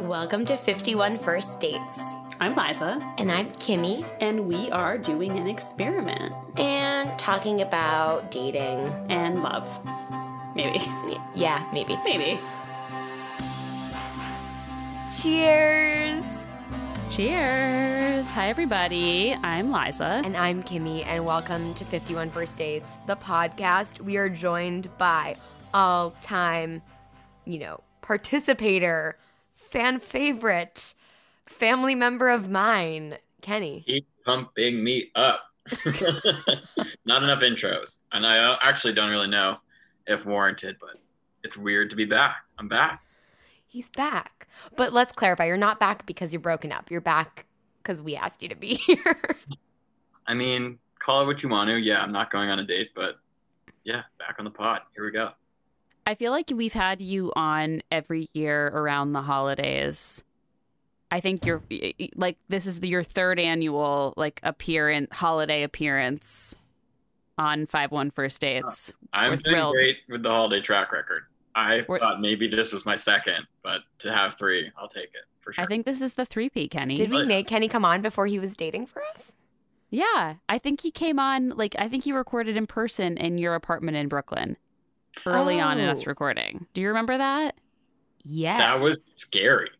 Welcome to 51 First Dates. I'm Liza, And I'm Kimmy, and we are doing an experiment and talking about dating. and love. Maybe. Yeah, maybe. Maybe. Cheers! Cheers. Hi, everybody. I'm Liza. And I'm Kimmy, and welcome to 51 First Dates, the podcast. We are joined by all time, you know, participator, fan favorite, family member of mine, Kenny. keep pumping me up. Not enough intros, and I uh, actually don't really know if warranted, but it's weird to be back. I'm back. He's back. But let's clarify you're not back because you're broken up. You're back because we asked you to be here. I mean, call it what you want to. Yeah, I'm not going on a date, but yeah, back on the pod. Here we go. I feel like we've had you on every year around the holidays. I think you're like this is your third annual like appearance holiday appearance on five one first dates. I'm We're doing thrilled. great with the holiday track record. I We're- thought maybe this was my second, but to have three, I'll take it for sure. I think this is the three P Kenny. Did we But- make Kenny come on before he was dating for us? Yeah, I think he came on like I think he recorded in person in your apartment in Brooklyn early on in us Oh. recording. Do you remember that? Yeah. that was scary.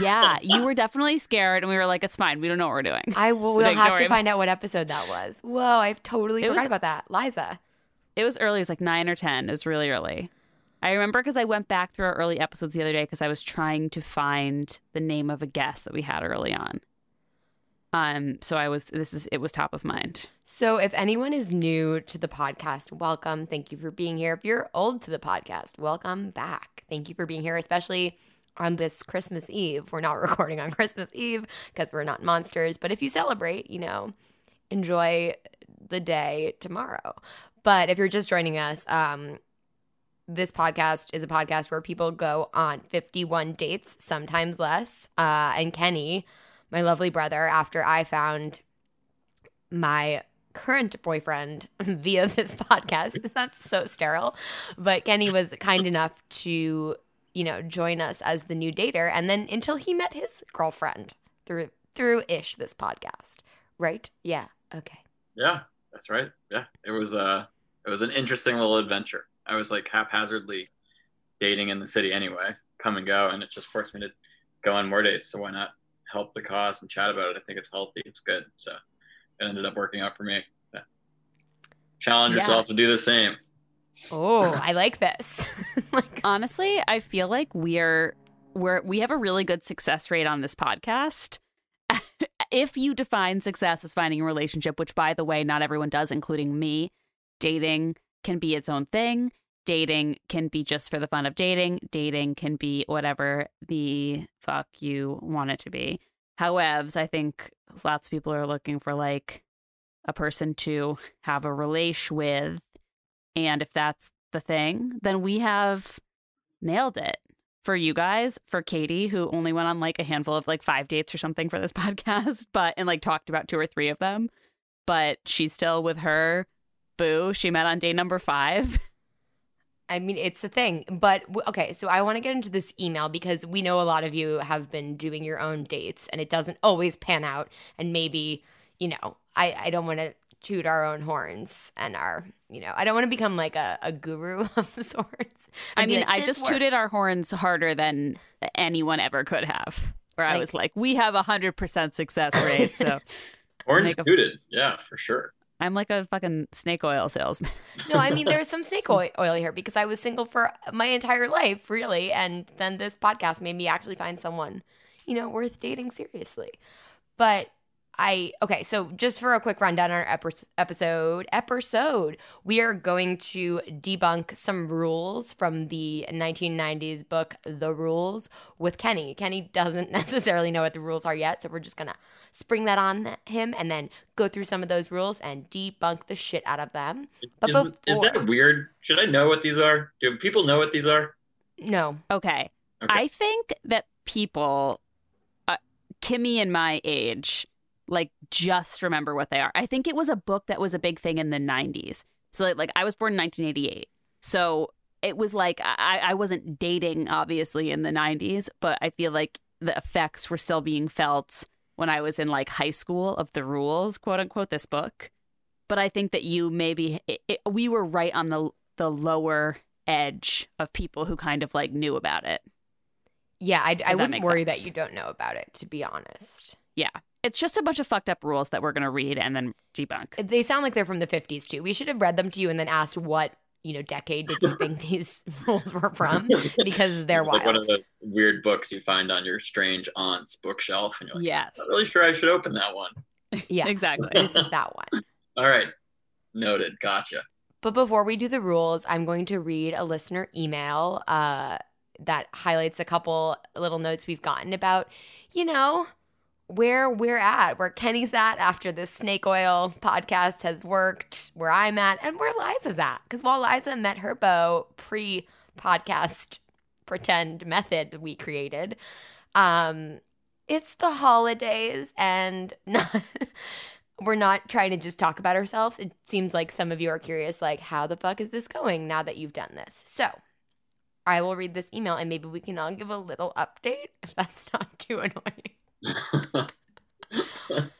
Yeah, you were definitely scared, and we were like, "It's fine. We don't know what we're doing." I will we'll Like, have to find out what episode that was. Whoa, I've totally It forgot was- about that. Liza. It was early. It was like nine or ten. It was really early. I remember because I went back through our early episodes the other day because I was trying to find the name of a guest that we had early on. Um, so I was. This is. It was top of mind. So if anyone is new to the podcast, welcome. Thank you for being here. If you're old to the podcast, welcome back. Thank you for being here, especially on this Christmas Eve. We're not recording on Christmas Eve because we're not monsters, but if you celebrate, you know, enjoy the day tomorrow. But if you're just joining us, um, this podcast is a podcast where people go on 51 dates, sometimes less. Uh, and Kenny, my lovely brother, after I found my current boyfriend via this podcast, because that's so sterile. But Kenny was kind enough to, you know, join us as the new dater. And then until he met his girlfriend through through ish this podcast. Right? Yeah. Okay. Yeah, that's right. Yeah, it was uh it was an interesting little adventure. I was like haphazardly dating in the city anyway, come and go, and it just forced me to go on more dates. So why not help the cause and chat about it? I think it's healthy. It's good. So it ended up working out for me. Yeah. Challenge Yeah. yourself to do the same. Oh, I like this. like Honestly, I feel like we're we're we have a really good success rate on this podcast. if you define success as finding a relationship, which by the way, not everyone does, including me, dating can be its own thing. Dating can be just for the fun of dating. Dating can be whatever the fuck you want it to be. However, I think lots of people are looking for like a person to have a relation with. And if that's the thing, then we have nailed it for you guys, for Katie, who only went on like a handful of like five dates or something for this podcast, but and like talked about two or three of them. But she's still with her boo. She met on day number five. I mean, it's a thing. But okay, so I want to get into this email because we know a lot of you have been doing your own dates and it doesn't always pan out. And maybe, you know, I, I don't want to toot our own horns and our, you know, I don't want to become like a, a guru of sorts. I mean, like, I just works." tooted our horns harder than anyone ever could have. Where I was like, we have a hundred percent success rate. So Orange Make a- suited. Yeah, for sure. I'm like a fucking snake oil salesman. No, I mean, there's some snake oil oil here because I was single for my entire life, really. And then this podcast made me actually find someone, you know, worth dating seriously. But I, okay, so just for a quick rundown on our epi- episode, episode, we are going to debunk some rules from the 1990s book, The Rules, with Kenny. Kenny doesn't necessarily know what the rules are yet, so we're just going to spring that on him and then go through some of those rules and debunk the shit out of them. But is, is that weird? Should I know what these are? Do people know what these are? No. Okay. Okay. I think that people, uh, Kimmy and my age, like just remember what they are. I think it was a book that was a big thing in the 90s. So like, like I was born in 1988. So it was like I, I wasn't dating obviously in the 90s, but I feel like the effects were still being felt when I was in like high school of the rules, quote unquote, this book. But I think that you maybe it, it, we were right on the the lower edge of people who kind of like knew about it. Yeah, I, I wouldn't worry sense. that you don't know about it, to be honest. Yeah. It's just a bunch of fucked up rules that we're going to read and then debunk. They sound like they're from the 50s, too. We should have read them to you and then asked what, you know, decade did you think these rules were from? Because they're It's like one of the weird books you find on your strange aunt's bookshelf, and you're like, Yes. not really sure I should open that one. Yeah, Exactly. this is that one. All right, noted. Gotcha. But before we do the rules, I'm going to read a listener email uh, that highlights a couple little notes we've gotten about, you know, where we're at, where Kenny's at after this snake oil podcast has worked, where I'm at, and where Liza's at. Because while Liza met her beau pre podcast pretend method we created, um, it's the holidays and not. we're not trying to just talk about ourselves. It seems like some of you are curious, like, how the fuck is this going now that you've done this? So I will read this email and maybe we can all give a little update if that's not too annoying.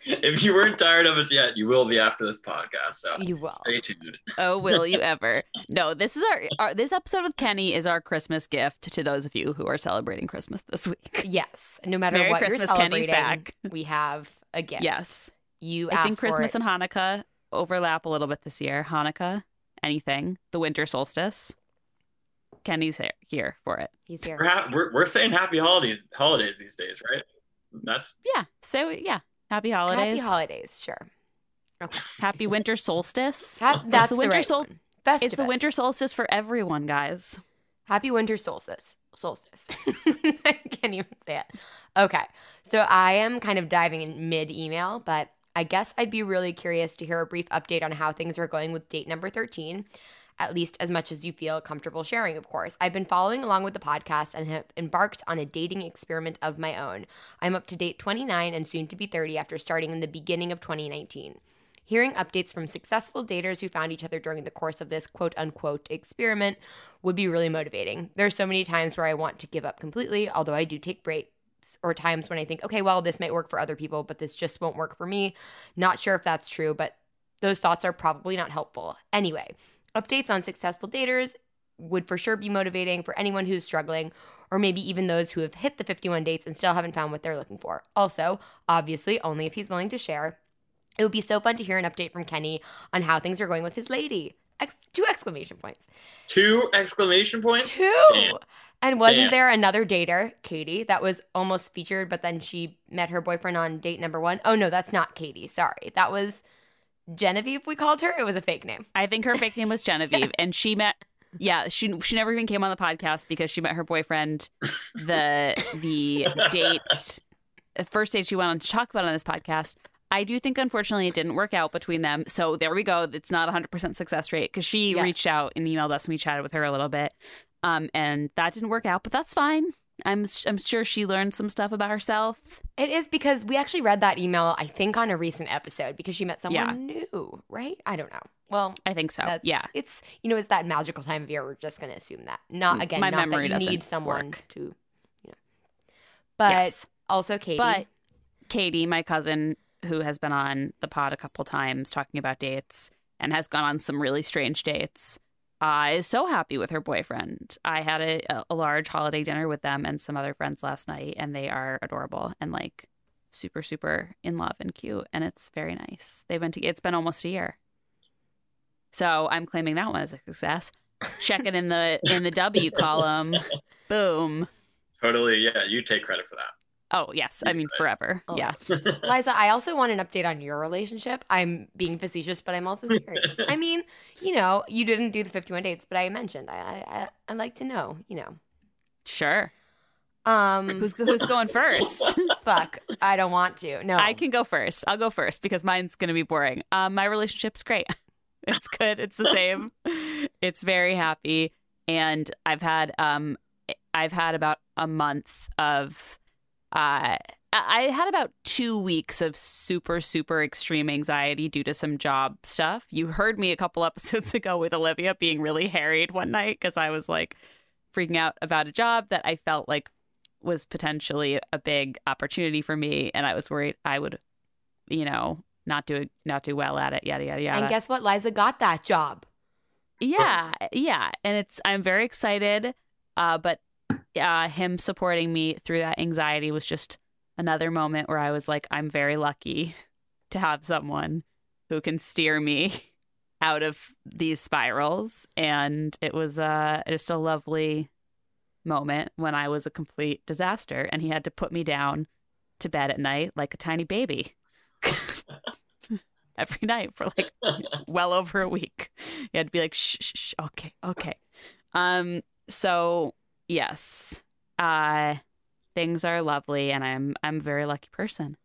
if you weren't tired of us yet, you will be after this podcast. So You will. stay tuned. Oh, will you ever? No, this is our, our this episode with Kenny is our Christmas gift to those of you who are celebrating Christmas this week. Yes. No matter Merry what Christmas, you're Kenny's celebrating, back. we have a gift. Yes. You I think Christmas and Hanukkah overlap a little bit this year. Hanukkah, anything, the winter solstice. Kenny's here, here for it. He's here. We're, ha- we're, we're saying happy holidays holidays these days, right? That's Yeah. So yeah, happy holidays. Happy holidays, sure. Okay. Happy winter solstice. Ha- that's the the winter right sol- one. It's the winter solstice for everyone, guys. Happy winter solstice. Solstice. I can't even say it. Okay. So I am kind of diving in mid email, but I guess I'd be really curious to hear a brief update on how things are going with date number 13, at least as much as you feel comfortable sharing, of course. I've been following along with the podcast and have embarked on a dating experiment of my own. I'm up to date 29 and soon to be 30 after starting in the beginning of 2019. Hearing updates from successful daters who found each other during the course of this quote unquote experiment would be really motivating. There's so many times where I want to give up completely, although I do take breaks or times when I think, okay, well, this might work for other people, but this just won't work for me. Not sure if that's true, but those thoughts are probably not helpful. Anyway, updates on successful daters would for sure be motivating for anyone who's struggling, or maybe even those who have hit the 51 dates and still haven't found what they're looking for. Also, obviously, only if he's willing to share. It would be so fun to hear an update from Kenny on how things are going with his lady. Ex- two exclamation points. two exclamation points. Two. Damn. And wasn't Damn. there another dater, Katie, that was almost featured, but then she met her boyfriend on date number one? Oh no, that's not Katie. Sorry, that was Genevieve. We called her. It was a fake name. I think her fake name was Genevieve, and she met. Yeah, she she never even came on the podcast because she met her boyfriend the the date first date she went on to talk about on this podcast. I do think unfortunately it didn't work out between them. So there we go. It's not a 100% success rate because she Yes. reached out and emailed us and we chatted with her a little bit. Um, and that didn't work out, but that's fine. I'm I'm sure she learned some stuff about herself. It is because we actually read that email, I think, on a recent episode because she met someone Yeah. new, right? I don't know. Well, I think so. that's, yeah. It's you know, it's that magical time of year. We're just going to assume that. Not mm, again. My not memory that you doesn't need someone work. to, you know. But yes. also Katie. But Katie, my cousin, who has been on the pod a couple times talking about dates and has gone on some really strange dates, uh, is so happy with her boyfriend. I had a, a large holiday dinner with them and some other friends last night, and they are adorable and like super, super in love and cute. And it's very nice. They've been to, it's been almost a year. So I'm claiming that one as a success. Check it in the in the W column. Boom. Totally. Yeah, you take credit for that. Oh yes, I mean forever. Oh. Yeah. Liza, I also want an update on your relationship. I'm being facetious, but I'm also serious. I mean, you know, you didn't do the 51 dates, but I mentioned I I, I like to know, you know. Sure. Um, Who's who's going first? fuck? I don't want to. No, I can go first. I'll go first because mine's going to be boring. Um, my relationship's great. It's good. It's the same. It's very happy, and I've had um, I've had about a month of uh, I I had about two weeks of super, super extreme anxiety due to some job stuff. You heard me a couple episodes ago with Olivia being really harried one night because I was like freaking out about a job that I felt like was potentially a big opportunity for me, and I was worried I would, you know, not do not do well at it. Yada yada yada. And guess what? Liza got that job. Yeah, yeah, and it's I'm very excited. Uh, but uh, him supporting me through that anxiety was just another moment where I was like, I'm very lucky to have someone who can steer me out of these spirals, and it was uh, just a lovely moment when I was a complete disaster, and he had to put me down to bed at night like a tiny baby. Every night for like well over a week. You had to be like, shh, shh, shh, okay, okay. Um, so yes, uh, things are lovely, and I'm I'm a very lucky person.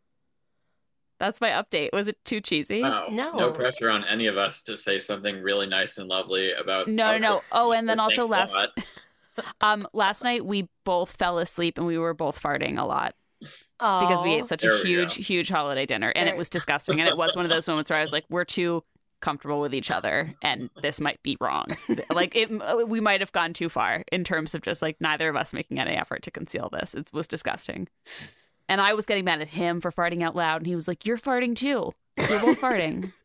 That's my update. Was it too cheesy? Wow. No. No pressure on any of us to say something really nice and lovely about. No, no, no. Oh, and then Thanks also last um last night we both fell asleep and we were both farting a lot because we ate such There a huge, go. huge holiday dinner, and it was disgusting. And it was one of those moments where I was like, "We're too comfortable with each other, and this might be wrong. like it, we might have gone too far in terms of just like neither of us making any effort to conceal this. It was disgusting." And I was getting mad at him for farting out loud, and he was like, "You're farting too. You're both farting."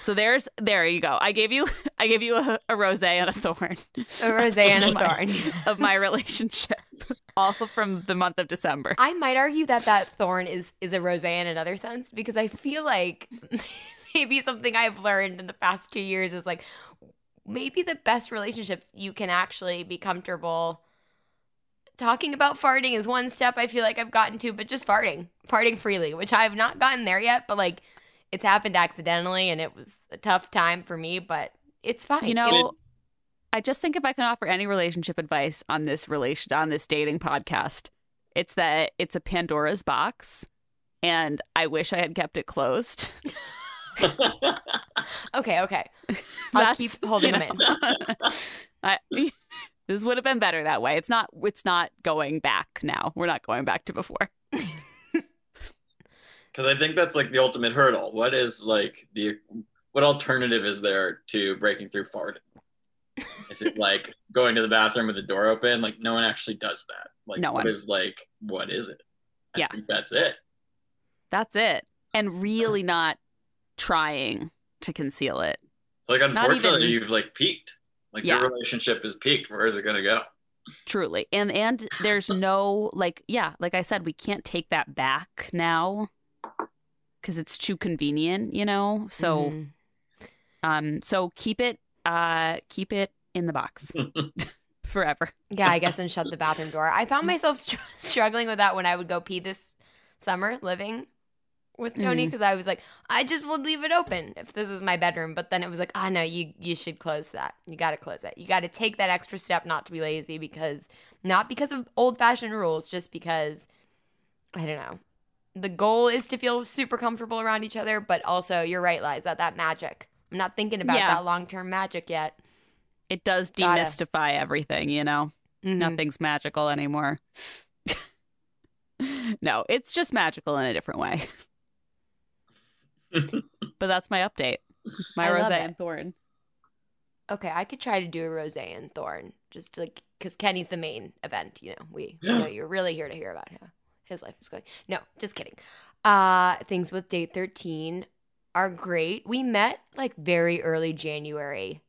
So there's there you go. I gave you I gave you a, a rose and a thorn A rose and a thorn. of my relationship, all from the month of December. I might argue that that thorn is is a rose in another sense because I feel like maybe something I've learned in the past two years is like maybe the best relationships you can actually be comfortable talking about farting is one step I feel like I've gotten to, but just farting, farting freely, which I've not gotten there yet, but like it's happened accidentally and it was a tough time for me, but it's fine. You know, I just think if I can offer any relationship advice on this relation on this dating podcast, it's that it's a Pandora's box, and I wish I had kept it closed. okay, okay. I'll keep holding you them in. I, this would have been better that way. It's not. It's not going back now. We're not going back to before. Because I think that's like the ultimate hurdle. What is like the what alternative is there to breaking through farting? Is it like going to the bathroom with the door open? Like no one actually does that. Like No one. is like what is it? I Yeah. think that's it. That's it. And really not trying to conceal it. So like unfortunately even- you've like peaked. Like Yeah. your relationship is peaked. Where is it gonna go? truly and and there's no like yeah like i said we can't take that back now because it's too convenient you know so Mhm. um so keep it uh keep it in the box forever Yeah, I guess and shut the bathroom door. I found myself str- struggling with that when I would go pee this summer living with Tony Mhm. because I was like, I just would leave it open if this is my bedroom. But then it was like, ah, no, you you should close that. You got to close it. You got to take that extra step not to be lazy because not because of old fashioned rules, just because I don't know. The goal is to feel super comfortable around each other, but also you're right, Liza, that that magic. I'm not thinking about Yeah. that long term magic yet. it does Gotta. demystify everything you know Mhm. nothing's magical anymore no it's just magical in a different way but that's my update my I rose and thorn Okay, I could try to do a rose and thorn, just to, like because Kenny's the main event. You know, we we know you're really here to hear about how his life is going. No, just kidding. Uh, things with date thirteen are great. We met like very early January,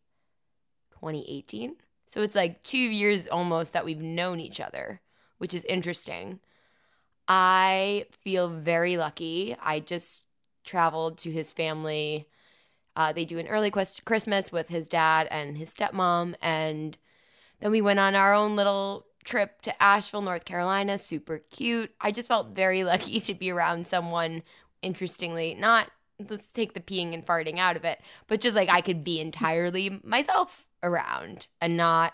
2018. So it's like two years almost that we've known each other, which is interesting. I feel very lucky. I just traveled to his family. Uh, they do an early quest- Christmas with his dad and his stepmom, and then we went on our own little trip to Asheville, North Carolina. Super cute. I just felt very lucky to be around someone. Interestingly, not let's take the peeing and farting out of it, but just like I could be entirely myself around and not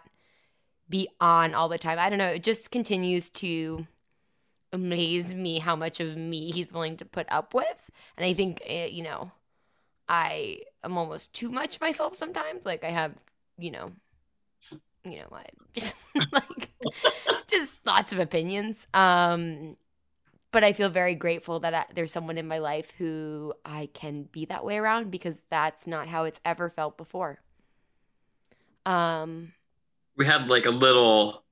be on all the time. I don't know. It just continues to amaze me how much of me he's willing to put up with. And I think, eh, you know, I am almost too much myself sometimes. Like I have, you know, you know, I just like just lots of opinions. Um but I feel very grateful that I, there's someone in my life who I can be that way around because that's not how it's ever felt before. Um, we had like a little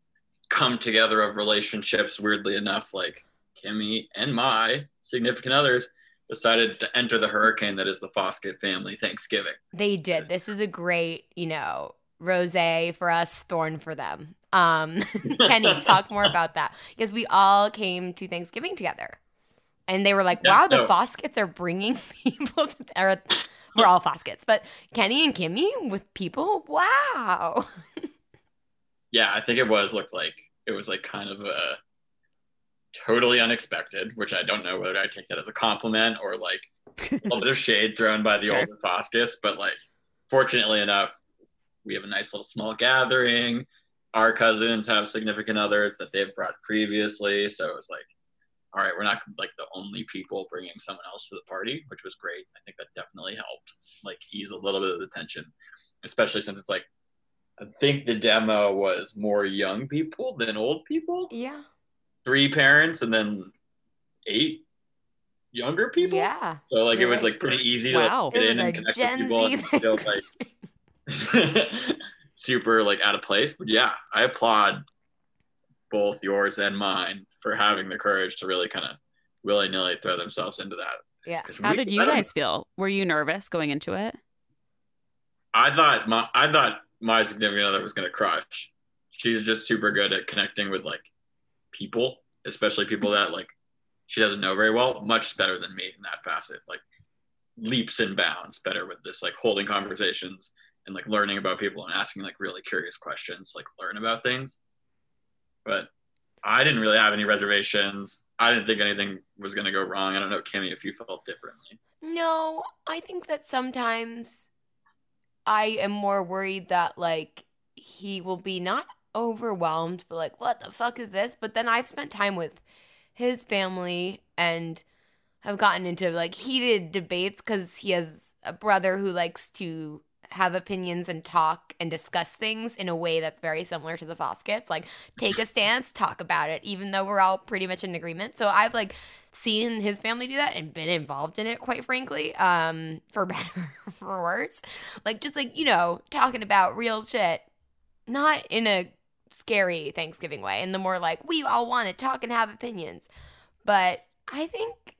come together of relationships. Weirdly enough, like Kimmy and my significant others decided to enter the hurricane that is the Foskett family Thanksgiving. They did. This is a great, you know, rose for us, thorn for them. Um, Kenny, talk more about that because we all came to Thanksgiving together, and they were like, Yeah, "Wow, the no. Foskets are bringing people to their." We're all Foskets, but Kenny and Kimmy with people. Wow. Yeah, I think it was looked like it was like kind of a totally unexpected, which I don't know whether I take that as a compliment or like a little bit of shade thrown by the Sure. older Foskets. But like, fortunately enough, we have a nice little small gathering. Our cousins have significant others that they've brought previously, so it was like, all right, we're not like the only people bringing someone else to the party, which was great. I think that definitely helped, like ease a little bit of the tension, especially since it's like, I think the demo was more young people than old people, Yeah. three parents, and then eight younger people. Yeah. So like it You're was right. like pretty easy to Wow. like, get It was in and connect Gen with people Z. and feel like super like out of place. But yeah, I applaud both yours and mine for having the courage to really kind of willy nilly throw themselves into that. Yeah. How we- did you guys feel? Were you nervous going into it? I thought my I thought my significant other was gonna crush. She's just super good at connecting with like people, especially people that like she doesn't know very well. Much better than me in that facet. Like leaps and bounds better with this like holding conversations and like learning about people and asking like really curious questions, like learn about things. But I didn't really have any reservations. I didn't think anything was gonna go wrong. I don't know, Kimmy, if you felt differently. No, I think that sometimes I am more worried that like he will be not overwhelmed, but like, what the fuck is this? But then I've spent time with his family and have gotten into like heated debates because he has a brother who likes to have opinions and talk and discuss things in a way that's very similar to the Foskets. Like, take a stance, talk about it, even though we're all pretty much in agreement. So I've like seen his family do that and been involved in it, quite frankly, um, for better or for worse. Like, just like, you know, talking about real shit, not in a scary Thanksgiving way, in the more like, we all want to talk and have opinions. But I think,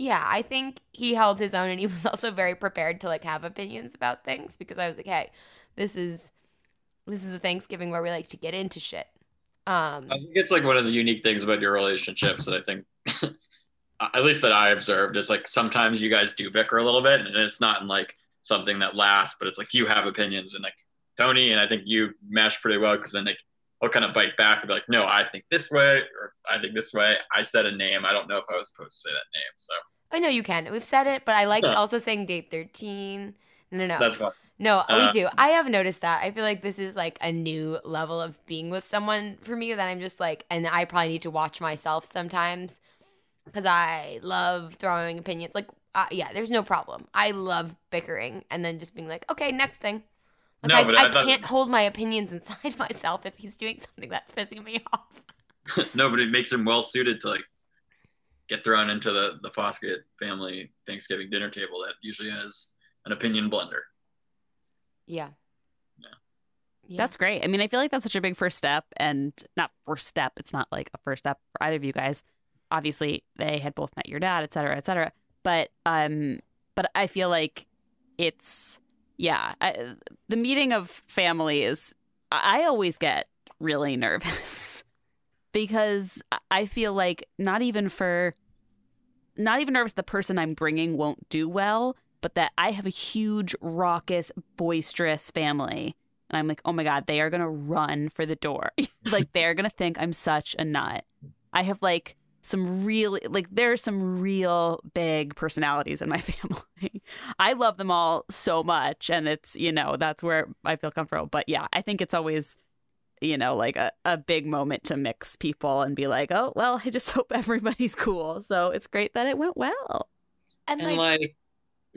yeah, I think he held his own and he was also very prepared to like have opinions about things because I was like, hey, this is. This is a Thanksgiving where we like to get into shit. Um, I think it's like one of the unique things about your relationships that I think, at least that I observed, is like sometimes you guys do bicker a little bit, and it's not in like something that lasts, but it's like you have opinions, and like Tony and I think you mesh pretty well because then like he'll kind of bite back and be like, no, I think this way, or I think this way. I said a name. I don't know if I was supposed to say that name, so I know you can. We've said it, but I like Huh. also saying date 13. No, no, that's fine. no. Uh, we do. I have noticed that. I feel like this is like a new level of being with someone for me that I'm just like, and I probably need to watch myself sometimes because I love throwing opinions. Like, uh, yeah, there's no problem. I love bickering and then just being like, okay, next thing. Like, No, I, but I, I thought- can't hold my opinions inside myself if he's doing something that's pissing me off. no, but it makes him well suited to like get thrown into the the Foskett family Thanksgiving dinner table that usually has an opinion blender. Yeah. Yeah. Yeah. That's great. I mean, I feel like that's such a big first step, and not first step. It's not like a first step for either of you guys. Obviously, they had both met your dad, et cetera, et cetera. But um, but I feel like it's yeah. I, the meeting of family is. I always get really nervous because I feel like not even for not even nervous the person I'm bringing won't do well, but that I have a huge, raucous, boisterous family. And I'm like, oh my God, they are going to run for the door. like, they're going to think I'm such a nut. I have like some really, like, there are some real big personalities in my family. I love them all so much. And it's, you know, that's where I feel comfortable. But yeah, I think it's always, you know, like a, a big moment to mix people and be like, oh, well, I just hope everybody's cool. So it's great that it went well. and, And like, like,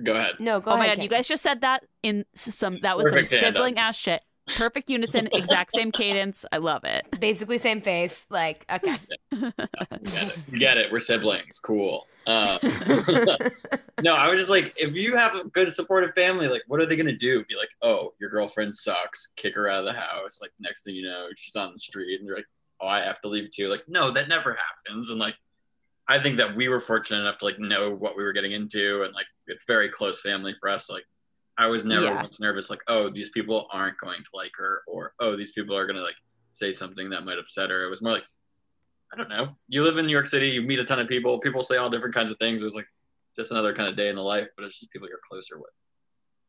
go ahead. no, go oh ahead. my god, Kate. you guys just said that in some that was Perfect some sibling ass shit. Perfect unison, exact same cadence. I love it. Basically, same face. Like, okay. Get it. Get it. We're siblings. Cool. Uh, no, I was just like, if you have a good supportive family, like, what are they gonna do? Be like, oh, your girlfriend sucks. Kick her out of the house. Like, next thing you know, she's on the street, and you're like, oh, I have to leave too. Like, no, that never happens. And like, I think that we were fortunate enough to like know what we were getting into, and like, it's very close family for us. Like, I was never Yeah. once nervous. Like, oh, these people aren't going to like her, or oh, these people are gonna like say something that might upset her. It was more like, I don't know. You live in New York City, you meet a ton of people. People say all different kinds of things. It was like just another kind of day in the life, but it's just people you're closer with.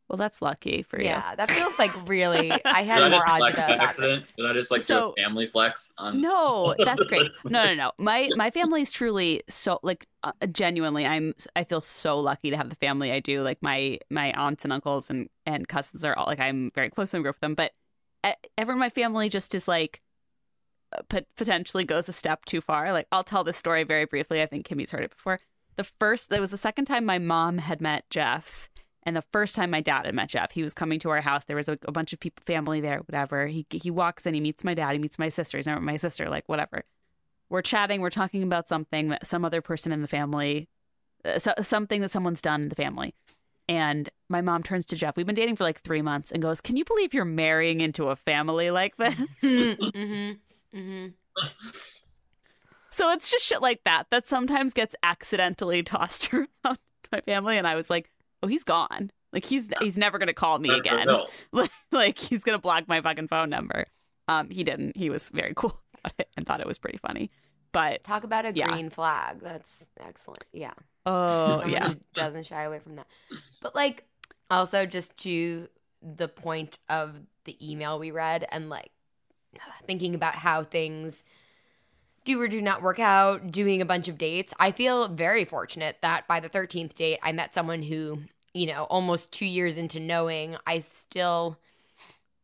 Well, that's lucky for you. yeah, that feels like really. I had I more just odds about that. accident? Did I just like So- do a family flex on? No, that's great. No, no, no. My my family's truly so like uh, genuinely. I'm I feel so lucky to have the family I do. Like my my aunts and uncles and and cousins are all like I'm very close to them, with them. But everyone in my family just is like uh, potentially goes a step too far. Like I'll tell this story very briefly. I think Kimmy's heard it before. The first that was the second time my mom had met Jeff. And the first time my dad had met Jeff, he was coming to our house. There was a, a bunch of people, family there, whatever. He he walks in, he meets my dad, he meets my sister. He's never my sister, like whatever. We're chatting, we're talking about something that some other person in the family, uh, so, something that someone's done in the family. And my mom turns to Jeff. We've been dating for like three months, and goes, "Can you believe you're marrying into a family like this?" mm-hmm. Mm-hmm. So it's just shit like that that sometimes gets accidentally tossed around my family, and I was like, "Oh, he's gone. Like he's he's never gonna call me Or- or again. no. like he's gonna block my fucking phone number." Um, he didn't. He was very cool about it and thought it was pretty funny. But Talk about a Yeah. green flag. That's excellent. Yeah. oh Someone yeah, doesn't shy away from that. But like also just to the point of the email we read and like thinking about how things do or do not work out, doing a bunch of dates. I feel very fortunate that by the 13th date I met someone who, you know, almost 2 years into knowing, I still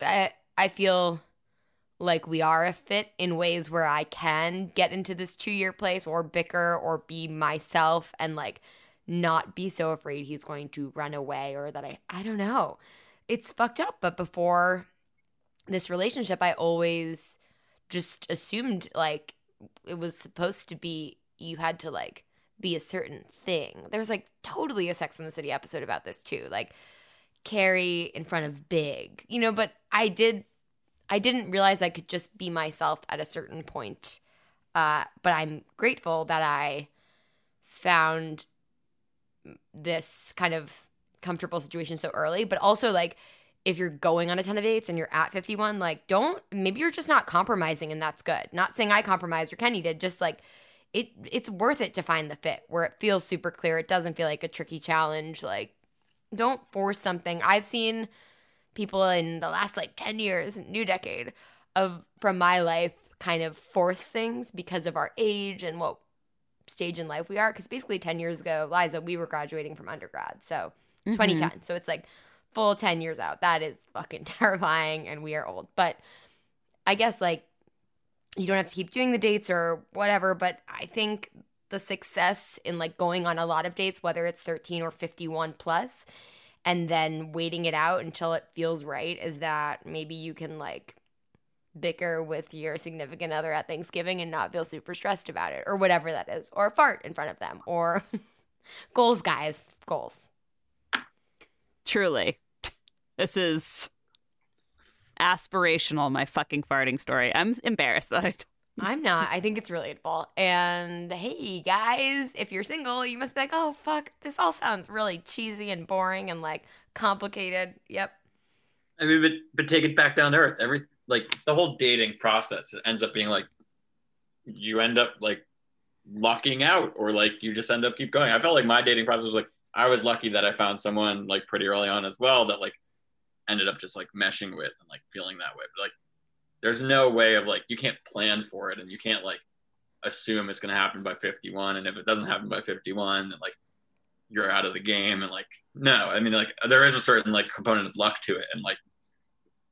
I, I feel like we are a fit in ways where I can get into this two year place or bicker or be myself and like not be so afraid he's going to run away or that I I don't know. It's fucked up, but before this relationship I always just assumed like it was supposed to be you had to like be a certain thing. There was like totally a Sex in the City episode about this too. Like Carrie in front of Big, you know, but I did I didn't realize I could just be myself at a certain point. Uh, but I'm grateful that I found this kind of comfortable situation so early. But also, like, if you're going on a ton of dates and you're at 51, like, don't maybe you're just not compromising, and that's good. Not saying I compromised or Kenny did, just like it. It's worth it to find the fit where it feels super clear. It doesn't feel like a tricky challenge. Like, don't force something. I've seen people in the last like 10 years new decade of from my life kind of force things because of our age and what stage in life we are because basically 10 years ago liza we were graduating from undergrad so Mhm. 2010 so it's like full 10 years out that is fucking terrifying and we are old but i guess like you don't have to keep doing the dates or whatever but i think the success in like going on a lot of dates whether it's 13 or 51 plus and then waiting it out until it feels right is that maybe you can like bicker with your significant other at Thanksgiving and not feel super stressed about it or whatever that is or fart in front of them or goals guys goals. Truly, this is aspirational. My fucking farting story. I'm embarrassed that I. I'm not. I think it's relatable. And hey, guys, if you're single, you must be like, oh, fuck, this all sounds really cheesy and boring and like complicated. Yep. I mean, but but take it back down to earth. Every like the whole dating process ends up being like you end up like lucking out, or like you just end up keep going. I felt like my dating process was like I was lucky that I found someone like pretty early on as well that like ended up just like meshing with and like feeling that way. But like, there's no way of like you can't plan for it, and you can't like assume it's gonna happen by 51, and if it doesn't happen by 51, then like you're out of the game and like no i mean like there is a certain like component of luck to it and like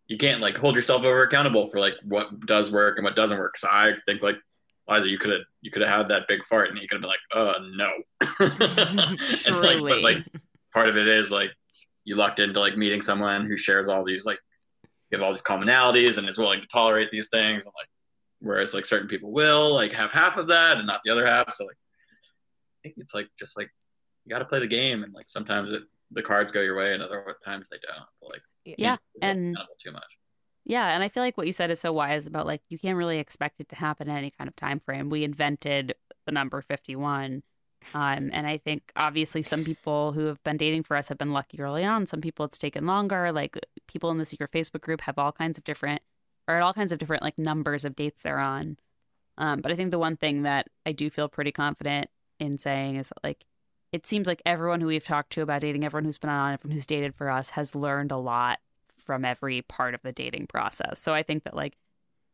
you can't like hold yourself over accountable for like what does work and what doesn't work so i think like liza you could have you could have had that big fart and you could have been like uh no and, like, Truly. but like part of it is like you lucked into like meeting someone who shares all these like you have all these commonalities and is willing to tolerate these things and like whereas like certain people will like have half of that and not the other half so like i think it's like just like you got to play the game and like sometimes it the cards go your way and other times they don't but like Yeah, and- too much Yeah, and I feel like what you said is so wise about like you can't really expect it to happen in any kind of time frame. We invented the number 51. Um, and I think obviously some people who have been dating for us have been lucky early on. Some people it's taken longer. Like people in the secret Facebook group have all kinds of different or at all kinds of different like numbers of dates they're on. Um, but I think the one thing that I do feel pretty confident in saying is that like it seems like everyone who we've talked to about dating, everyone who's been on, everyone who's dated for us has learned a lot from every part of the dating process. So I think that like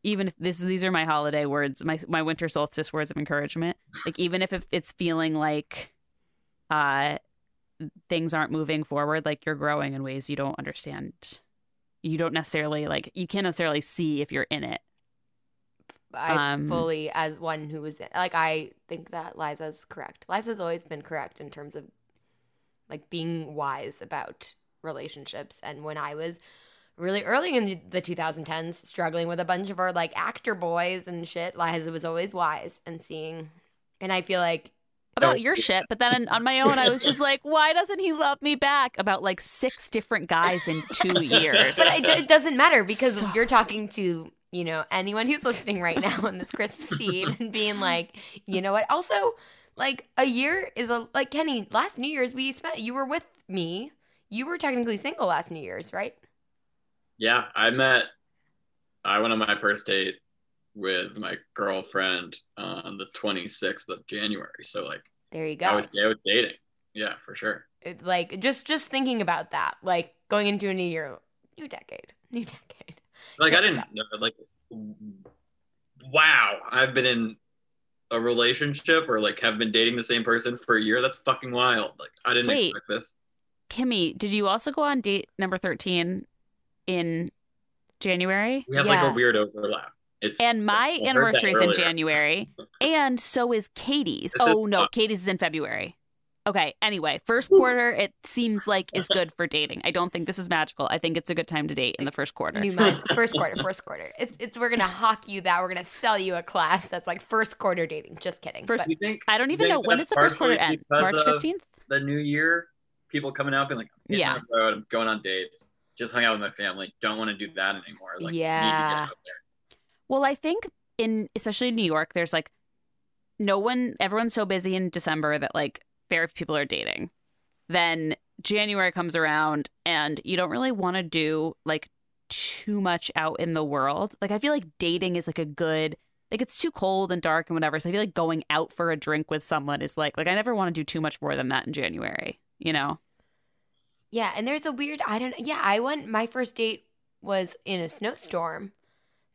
even if this these are my holiday words, my my winter solstice words of encouragement. Like even if it's feeling like uh things aren't moving forward, like you're growing in ways you don't understand. You don't necessarily like you can't necessarily see if you're in it. I Um, fully, as one who was like, I think that Liza's correct. Liza's always been correct in terms of like being wise about relationships. And when I was really early in the 2010s, struggling with a bunch of our like actor boys and shit, Liza was always wise and seeing. And I feel like About your shit, but then on my own, I was just like, "Why doesn't he love me back?" About like six different guys in two years. But it, it doesn't matter because So- you're talking to, you know, anyone who's listening right now on this Christmas Eve and being like, you know what? Also, like a year is a like Kenny, last New Year's we spent you were with me. You were technically single last New Year's, right? Yeah i met i went on my first date with my girlfriend on the 26th of january so like There you go. I was I was dating. Yeah, for sure. It- like just just thinking about that, like going into a new year, new decade, new decade. Like I didn't know like wow, I've been in a relationship or like have been dating the same person for a year. That's fucking wild. Like I didn't Wait. expect this. Kimmy, did you also go on date number thirteen in January? We have Yeah. like a weird overlap. It's And my I anniversary is in. January, and so is Katie's. Is it- Oh no, Katie's is in February. Okay. Anyway, first quarter it seems like is good for dating. I don't think this is magical. I think it's a good time to date in the first quarter. New month, first quarter, first quarter. It's, it's we're gonna hawk you that. We're gonna sell you a class that's like first quarter dating. Just kidding. First- But- think I don't even know when does the first quarter end. March fifteenth. the new year, people coming out being like, I'm Yeah. on the road, I'm going on dates, just hung out with my family, don't want to do that anymore. Like, need to Yeah. get out there. Well, I think in especially in New York, there's like no one. Everyone's so busy in December that like very few people are dating. Then January comes around, and you don't really want to do like too much out in the world. Like I feel like dating is like a good. Like it's too cold and dark and whatever. So I feel like going out for a drink with someone is like like I never want to do too much more than that in January. You know. Yeah, and there's a weird I don't yeah, I went my first date was in a snowstorm.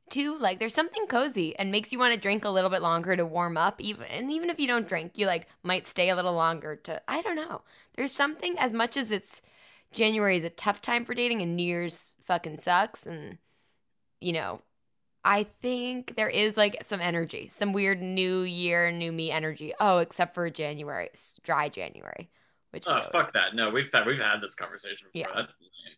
Too like there's something cozy and makes you want to drink a little bit longer to warm up even and even if you don't drink, you like might stay a little longer to I don't know. There's something as much as it's January is a tough time for dating and New Year's fucking sucks and you know, I think there is like some energy, some weird new year, new me energy. Oh, except for January, dry January. Which Oh, fuck that. No, we've had, we've had this conversation before. Yeah. That's lame.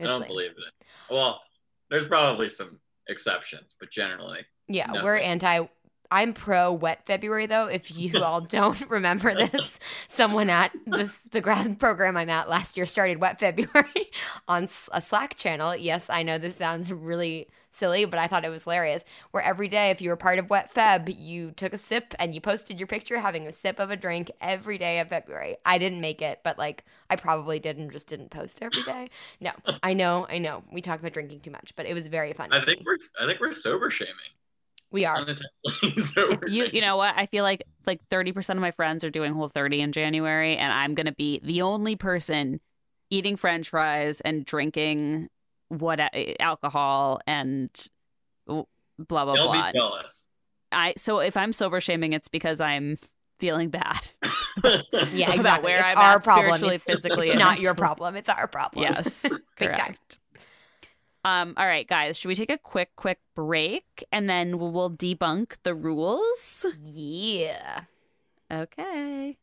I don't like- believe it. Well, there's probably some exceptions, but generally, Yeah, No, we're anti. I'm pro wet February though. If you all don't remember this, someone at this the grad program I'm at last year started wet February on a Slack channel. Yes, I know this sounds really silly, but I thought it was hilarious. Where every day, if you were part of wet Feb, you took a sip and you posted your picture having a sip of a drink every day of February. I didn't make it, but like I probably did and just didn't post every day. No, I know, I know. We talked about drinking too much, but it was very fun. I think me. we're I think we're sober shaming. we are. Unintentionally If you you know what i feel like like 30% of my friends are doing whole 30 in january and i'm gonna be the only person eating french fries and drinking what alcohol and blah blah They'll blah be jealous. i so if i'm sober shaming it's because i'm feeling bad Yeah, about exactly. where it's I'm our at problem. spiritually, It's, physically, it's and not your problem. It's our problem. yes correct um all right guys should we take a quick quick break and then we'll, we'll debunk the rules Yeah. okay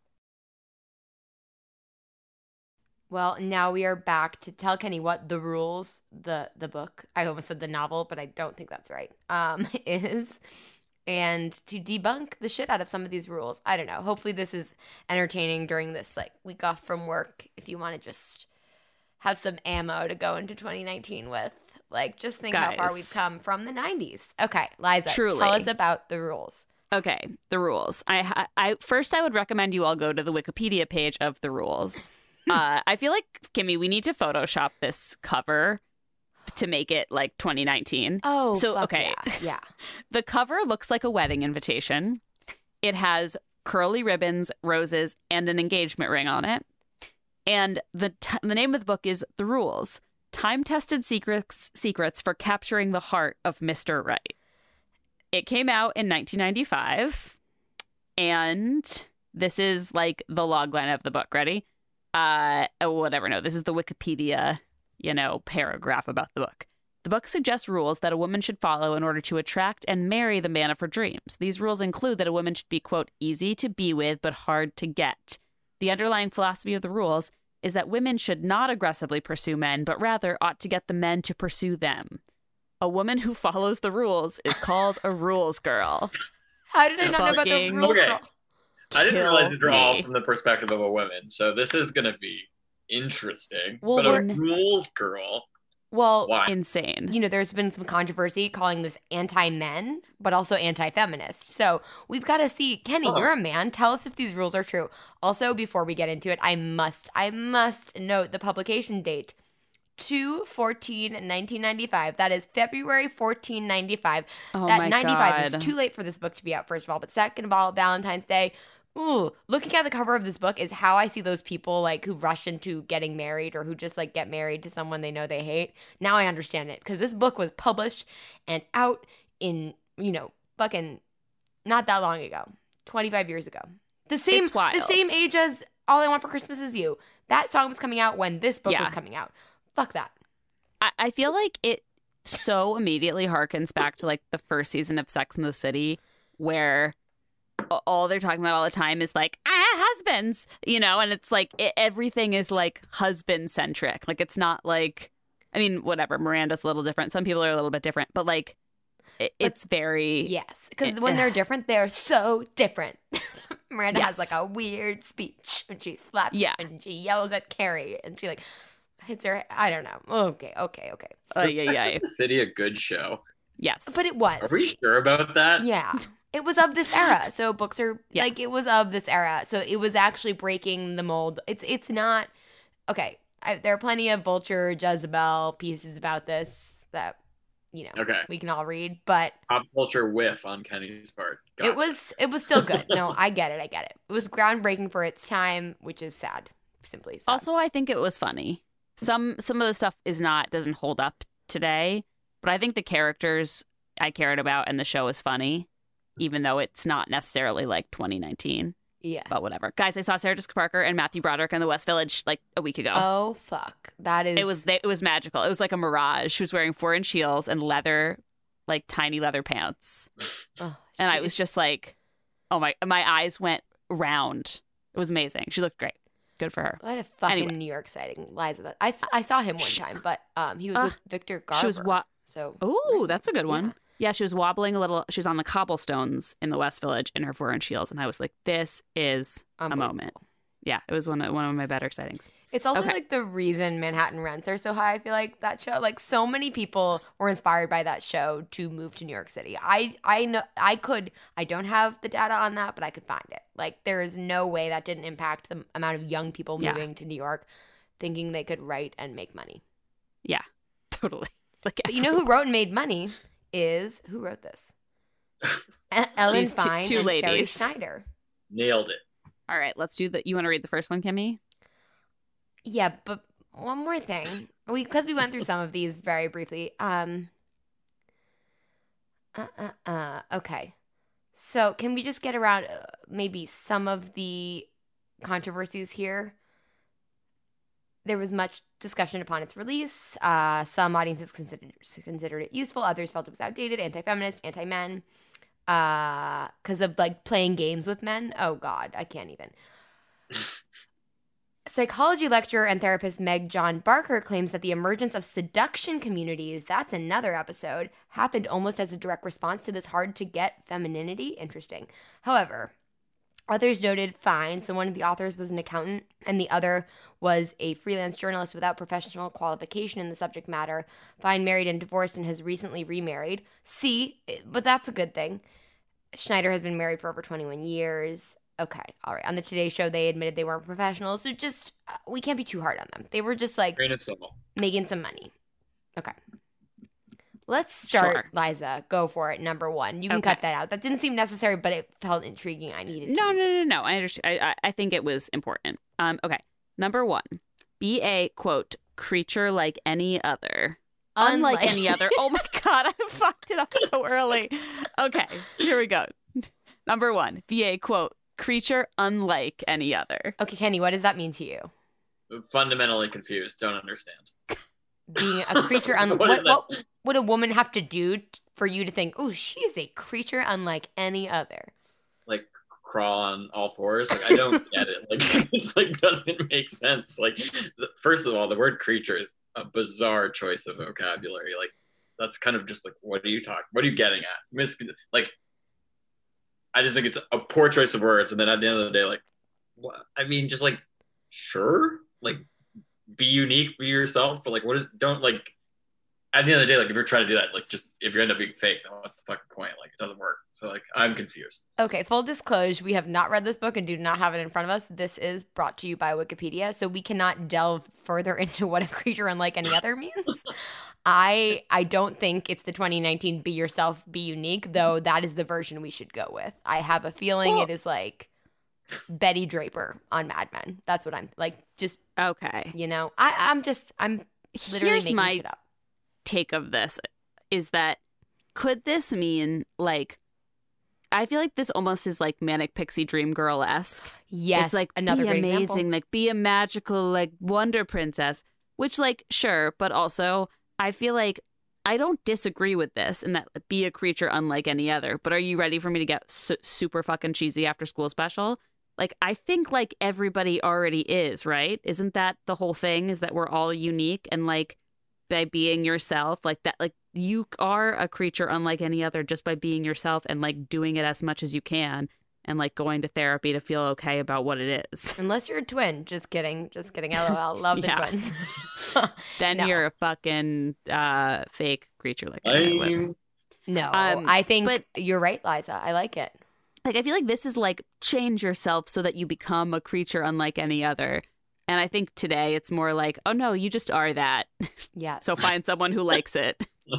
Well, now we are back to tell Kenny what the rules, the the book. I almost said the novel, but I don't think that's right. Um, is and to debunk the shit out of some of these rules. I don't know. Hopefully, this is entertaining during this like week off from work. If you want to just have some ammo to go into 2019 with, like just think how far we've come from the 90s. Okay, Liza, Truly. tell us about the rules. Okay, the rules. I, I first I would recommend you all go to the Wikipedia page of the rules. Uh, I feel like Kimmy, we need to Photoshop this cover to make it like 2019. Oh, So, okay. yeah, yeah. The cover looks like a wedding invitation. It has curly ribbons, roses, and an engagement ring on it. And the t- the name of the book is The Rules: Time-Tested Secrets Secrets for Capturing the Heart of Mr. Right. It came out in 1995, and this is like the logline of the book. Ready? Uh, oh, whatever. No, this is the Wikipedia, you know, paragraph about the book. The book suggests rules that a woman should follow in order to attract and marry the man of her dreams. These rules include that a woman should be, quote, easy to be with but hard to get. The underlying philosophy of the rules is that women should not aggressively pursue men, but rather ought to get the men to pursue them. A woman who follows the rules is called a rules girl. How did I not know about the rules? Okay. girl? I didn't realize these are all me. from the perspective of a woman, so this is gonna be interesting. Well, but a rules girl, Well, why? Insane. you know, there's been some controversy calling this anti men, but also anti feminist. So we've got to see, Kenny, Oh. you're a man. Tell us if these rules are true. Also, before we get into it, I must, I must note the publication date. 2 14 1995 that is february 14 95 Oh that my 95 god. is too late for this book to be out first of all but second of all valentine's day ooh looking at the cover of this book is how i see those people like who rush into getting married or who just like get married to someone they know they hate. Now i understand it because this book was published and out in you know fucking not that long ago 25 years ago. The same the same age as all i want for christmas is you. That song was coming out when this book was coming out. Fuck that. I, I feel like it so immediately harkens back to like the first season of Sex in the City, where all they're talking about all the time is like ah husbands, you know, and it's like it, everything is like husband centric. Like it's not like, I mean, whatever. Miranda's a little different. Some people are a little bit different, but like it, But- it's very Yes, because when they're different, they're so different. Miranda has like a weird speech when she slaps Yeah. and she yells at Carrie and she like hits her. I don't know. Okay, okay, okay. uh, yeah yeah the city a good show? yes. But it was. Are we sure about that? Yeah. It was of this era. So books are Yeah. like it was of this era. So it was actually breaking the mold. It's it's not okay. I, there are plenty of Vulture, Jezebel pieces about this that you know Okay. we can all read, but Pop culture whiff on Kenny's part. It was it was still good. No, I get it. I get it. It was groundbreaking for its time, which is sad. Simply sad. Also, I think it was funny. Some some of the stuff is not doesn't hold up today, but I think the characters I cared about and the show is funny, even though it's not necessarily like 2019. yeah. But whatever, guys. I saw Sarah Jessica Parker and Matthew Broderick in the West Village like a week ago. Oh fuck, that is. it was it was magical. It was like a mirage. She was wearing four inch heels and leather, like tiny leather pants, oh, and I was just like, oh my, my eyes went round. It was amazing. She looked great. Good for her. What a fucking Anyway. New York sighting, Liza. I, I saw him one time, but um he was Uh, with Victor Garber. She was what? So Oh, that's a good one. Yeah. Yeah. she was wobbling a little. She was on the cobblestones in the West Village in her four inch heels, and I was like, "This is a moment." Yeah, it was one of, one of my better sightings. It's also Okay. like the reason Manhattan rents are so high. I feel like that show, like so many people were inspired by that show to move to New York City. I I know I could I don't have the data on that, but I could find it. Like there is no way that didn't impact the amount of young people Yeah. moving to New York, thinking they could write and make money. Yeah, totally. Like, But you know who wrote and made money is who wrote this? Ellen These Fein two and Sherrie ladies. Schneider. Nailed it. All right, let's do the. You want to read the first one, Kimmy? Yeah, but one more thing. We because we went through some of these very briefly. Um uh, uh, uh okay. So, can we just get around uh, maybe some of the controversies here? There was much discussion upon its release. Uh, some audiences considered considered it useful. Others felt it was outdated, anti-feminist, anti-men, because of like playing games with men. Oh God, I can't even. Psychology lecturer and therapist Meg John Barker claims that the emergence of seduction communities, that's another episode, happened almost as a direct response to this hard to get femininity. Interesting. However, others noted fine. So one of the authors was an accountant, and the other was a freelance journalist without professional qualification in the subject matter. Fein married and divorced and has recently remarried. See, but that's a good thing. Schneider has been married for over 21 years. Okay, all right. On the Today Show, they admitted they weren't professionals, so just uh, we can't be too hard on them. They were just like Grain of salt. making some money. Okay. Let's start, Sure. Liza. Go for it. Number one. You can Okay. cut that out. That didn't seem necessary, but it felt intriguing. I needed No, to. no, no, no. I understand. I, I, I think it was important. Um, okay. Number one, be a quote creature like any other. Unlike, Unlike- any other. Oh my god, I fucked it up so early. Okay, here we go. Number one, be a quote creature unlike any other. Okay, Kenny, what does that mean to you? Fundamentally confused. Don't understand. Being a creature un- What what, what, would a woman have to do t- for you to think, oh, she is a creature unlike any other? Like crawl on all fours. Like I don't get it. Like this like doesn't make sense. Like the, first of all, the word creature is a bizarre choice of vocabulary. Like that's kind of just like what are you talking? What are you getting at? Mis- like I just think it's a poor choice of words. And then at the end of the day, like what? I mean, just like sure, like be unique, be yourself. But like, what is? Don't like. At the end of the day, like if you're trying to do that, like just if you end up being fake, then what's the fucking point? Like it doesn't work. So like I'm confused. Okay, full disclosure, we have not read this book and do not have it in front of us. This is brought to you by Wikipedia, so we cannot delve further into what a creature unlike any other means. I I don't think it's the 2019 be yourself, be unique, though that is the version we should go with. I have a feeling Well- it is like Betty Draper on Mad Men. That's what I'm like just, Okay. you know. I I'm just I'm literally Here's making my shit up. take of this is that could this mean like I feel like this almost is like manic pixie dream girl esque. Yes, it's like another be great amazing, example. like be a magical like wonder princess. Which like sure, but also I feel like I don't disagree with this and that be a creature unlike any other. But are you ready for me to get su- super fucking cheesy after school special? Like I think like everybody already is, right? Isn't that the whole thing? Is that we're all unique and like by being yourself, like that, like you are a creature unlike any other just by being yourself and like doing it as much as you can and like going to therapy to feel okay about what it is. Unless you're a twin. Just kidding. Just kidding. LOL. Love the twins. Then No. you're a fucking uh, fake creature like. I'm No, Um, I think but- you're right, Liza. I like it. Like I feel like this is like change yourself so that you become a creature unlike any other. And I think today it's more like, oh no, you just are that. Yeah. So find someone who likes it.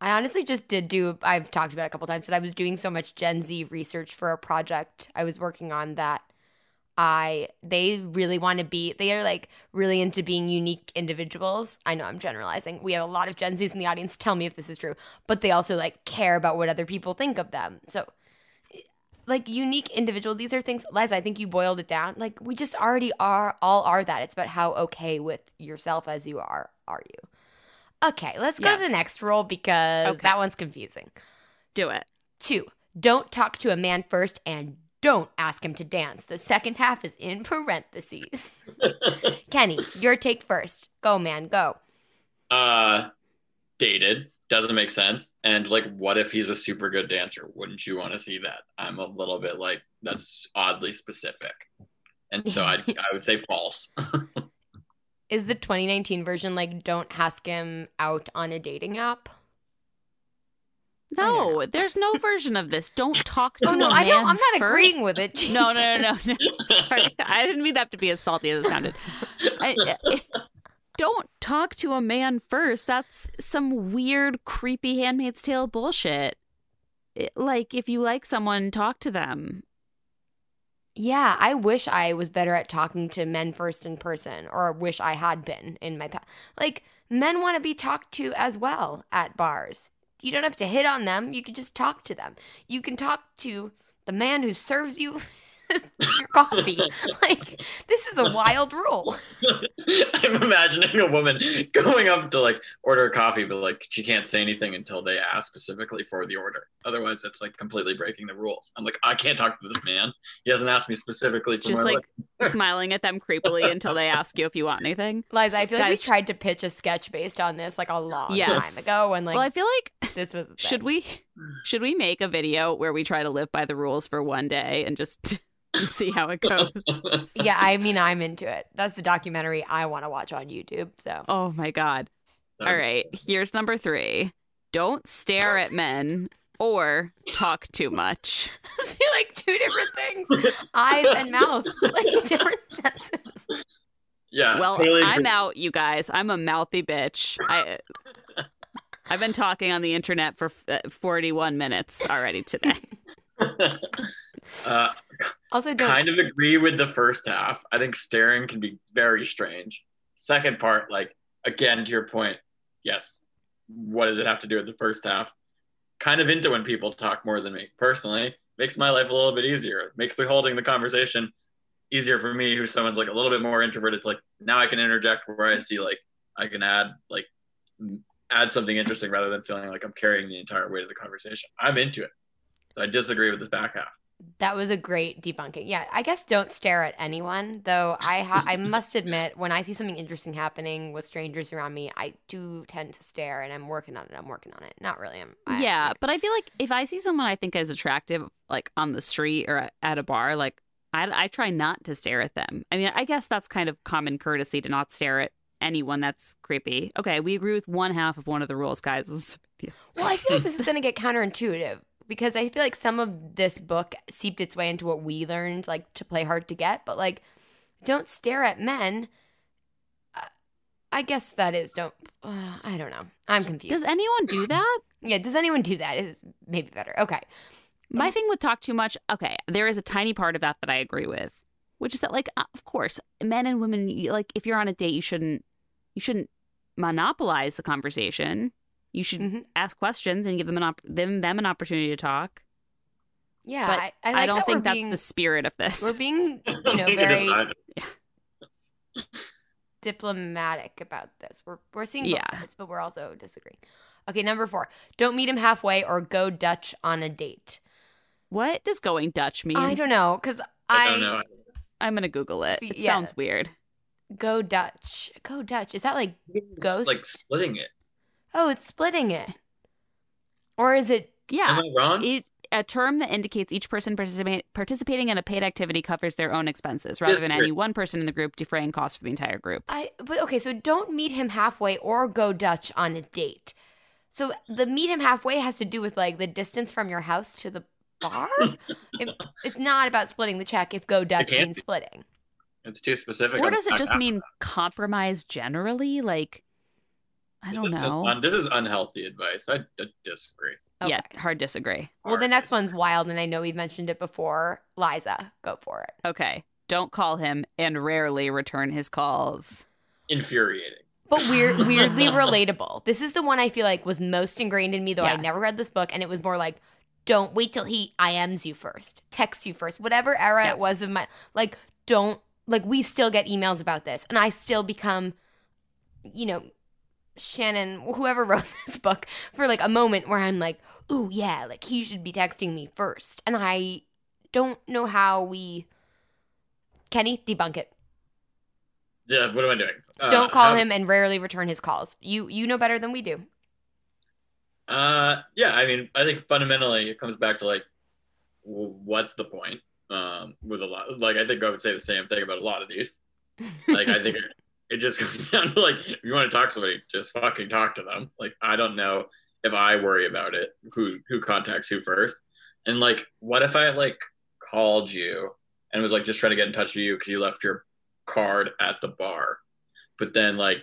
I honestly just did do. I've talked about it a couple times, but I was doing so much Gen Z research for a project I was working on that I they really want to be. They are like really into being unique individuals. I know I'm generalizing. We have a lot of Gen Zs in the audience. Tell me if this is true, but they also like care about what other people think of them. So. Like unique individual, these are things, Liza. I think you boiled it down. Like we just already are, all are that. It's about how okay with yourself as you are, are you? Okay, let's go to the next rule because Okay. that one's confusing. Do it. Two, don't talk to a man first and don't ask him to dance. The second half is in parentheses. Kenny, your take first. Go, man, go. uh dated doesn't make sense and like what if he's a super good dancer wouldn't you want to see that i'm a little bit like that's oddly specific and so i i would say false Is the 2019 version like don't ask him out on a dating app? No, oh, there's no version of this. Don't talk oh, to Oh no, a I don't. I'm not first. agreeing with it. No, no, no, no, no. Sorry, I didn't mean that to be as salty as it sounded. I, I- don't talk to a man first. That's some weird, creepy Handmaid's Tale bullshit. It- like, if you like someone, talk to them. Yeah, I wish I was better at talking to men first in person, or wish I had been in my past. Like, men want to be talked to as well at bars. You don't have to hit on them, you can just talk to them. You can talk to the man who serves you your coffee. like this is a wild rule. I'm imagining a woman going up to like order a coffee, but like she can't say anything until they ask specifically for the order. Otherwise, it's like completely breaking the rules. I'm like, I can't talk to this man. He hasn't asked me specifically for Just my like smiling at them creepily until they ask you if you want anything. Liza, I feel like we tried to pitch a sketch based on this like a long Yes. time ago when like well, I feel like this was should we should we make a video where we try to live by the rules for one day and just see how it goes? Yeah, I mean I'm into it. That's the documentary I want to watch on YouTube. So Oh my god. All right, here's number 3. Don't stare at men or talk too much. see like two different things. Eyes and mouth. Like different senses. Yeah. Well, totally I'm agree. out, you guys. I'm a mouthy bitch. I I've been talking on the internet for uh, 41 minutes already today. Uh, Also don't kind of agree with the first half. I think staring can be very strange. Second part, like again to your point, yes. What does it have to do with the first half? Kind of into when people talk more than me. Personally, makes my life a little bit easier. Makes the holding the conversation easier for me, who's someone's like a little bit more introverted. It's like now I can interject where I see like I can add like add something interesting rather than feeling like I'm carrying the entire weight of the conversation. I'm into it. So I disagree with this back half. That was a great debunking. Yeah, I guess don't stare at anyone. Though I ha- I must admit, when I see something interesting happening with strangers around me, I do tend to stare, and I'm working on it. I'm working on it. Not really. I'm. I, yeah, but I feel like if I see someone I think is attractive, like on the street or at a bar, like I, I try not to stare at them. I mean, I guess that's kind of common courtesy to not stare at anyone that's creepy. Okay, we agree with one half of one of the rules, guys. This is a big deal. Well, I feel like this is going to get counterintuitive because I feel like some of this book seeped its way into what we learned, like to play hard to get. But like, don't stare at men. Uh, I guess that is don't. Uh, I don't know. I'm confused. Does anyone do that? yeah. Does anyone do that? Is maybe better. Okay. My thing with talk too much, okay, there is a tiny part of that that I agree with, which is that like uh, of course, men and women like if you're on a date, you shouldn't you shouldn't monopolize the conversation. You should Mhm. ask questions and give them an op- them them an opportunity to talk. Yeah. But I, I, I, don't that think that's being, the spirit of this. We're being, you know, think it is very either. diplomatic about this. We're we're seeing Yeah. both sides, but we're also disagreeing. Okay, number four. Don't meet him halfway or go Dutch on a date. What does going Dutch mean? I don't know because I I, don't know. I'm gonna Google it. It Yeah. sounds weird. go Dutch. Go Dutch. Is that like Ghost? Like splitting it. Oh, it's splitting it, or is it? Yeah, Am I wrong? it a term that indicates each person participate, participating in a paid activity covers their own expenses, rather than any one person in the group defraying costs for the entire group. I but okay. So don't meet him halfway or go Dutch on a date. So the meet him halfway has to do with like the distance from your house to the bar. It- it's not about splitting the check. If go Dutch means be. splitting. It's too specific. Or on- does it on just that. mean compromise generally? Like, I don't This is know. un- this is unhealthy advice. I d- disagree. Yeah, hard disagree. Well, the next disagree. one's wild, and I know we've mentioned it before. Liza, go for it. Okay, don't call him and rarely return his calls. infuriating. But weird, weirdly relatable. This is the one I feel like was most ingrained in me, though I never read this book, and it was more like, don't wait till he IMs you first, texts you first, whatever era Yes. it was of my like, don't like we still get emails about this, and I still become, you know, Shannon, whoever wrote this book, for like a moment where I'm like, ooh yeah, like he should be texting me first, and I don't know how we. Kenny, debunk it. Yeah, what am I doing? Uh, Don't call how- him and rarely return his calls. You you know better than we do. Uh, yeah, I mean, I think fundamentally it comes back to like, what's the point? Um, with a lot, like I think I would say the same thing about a lot of these. Like I think it, just comes down to like, if you want to talk to somebody, just fucking talk to them. Like I don't know if I worry about it, who who contacts who first, and like, what if I like called you and was like just trying to get in touch with you because you left your card at the bar, but then like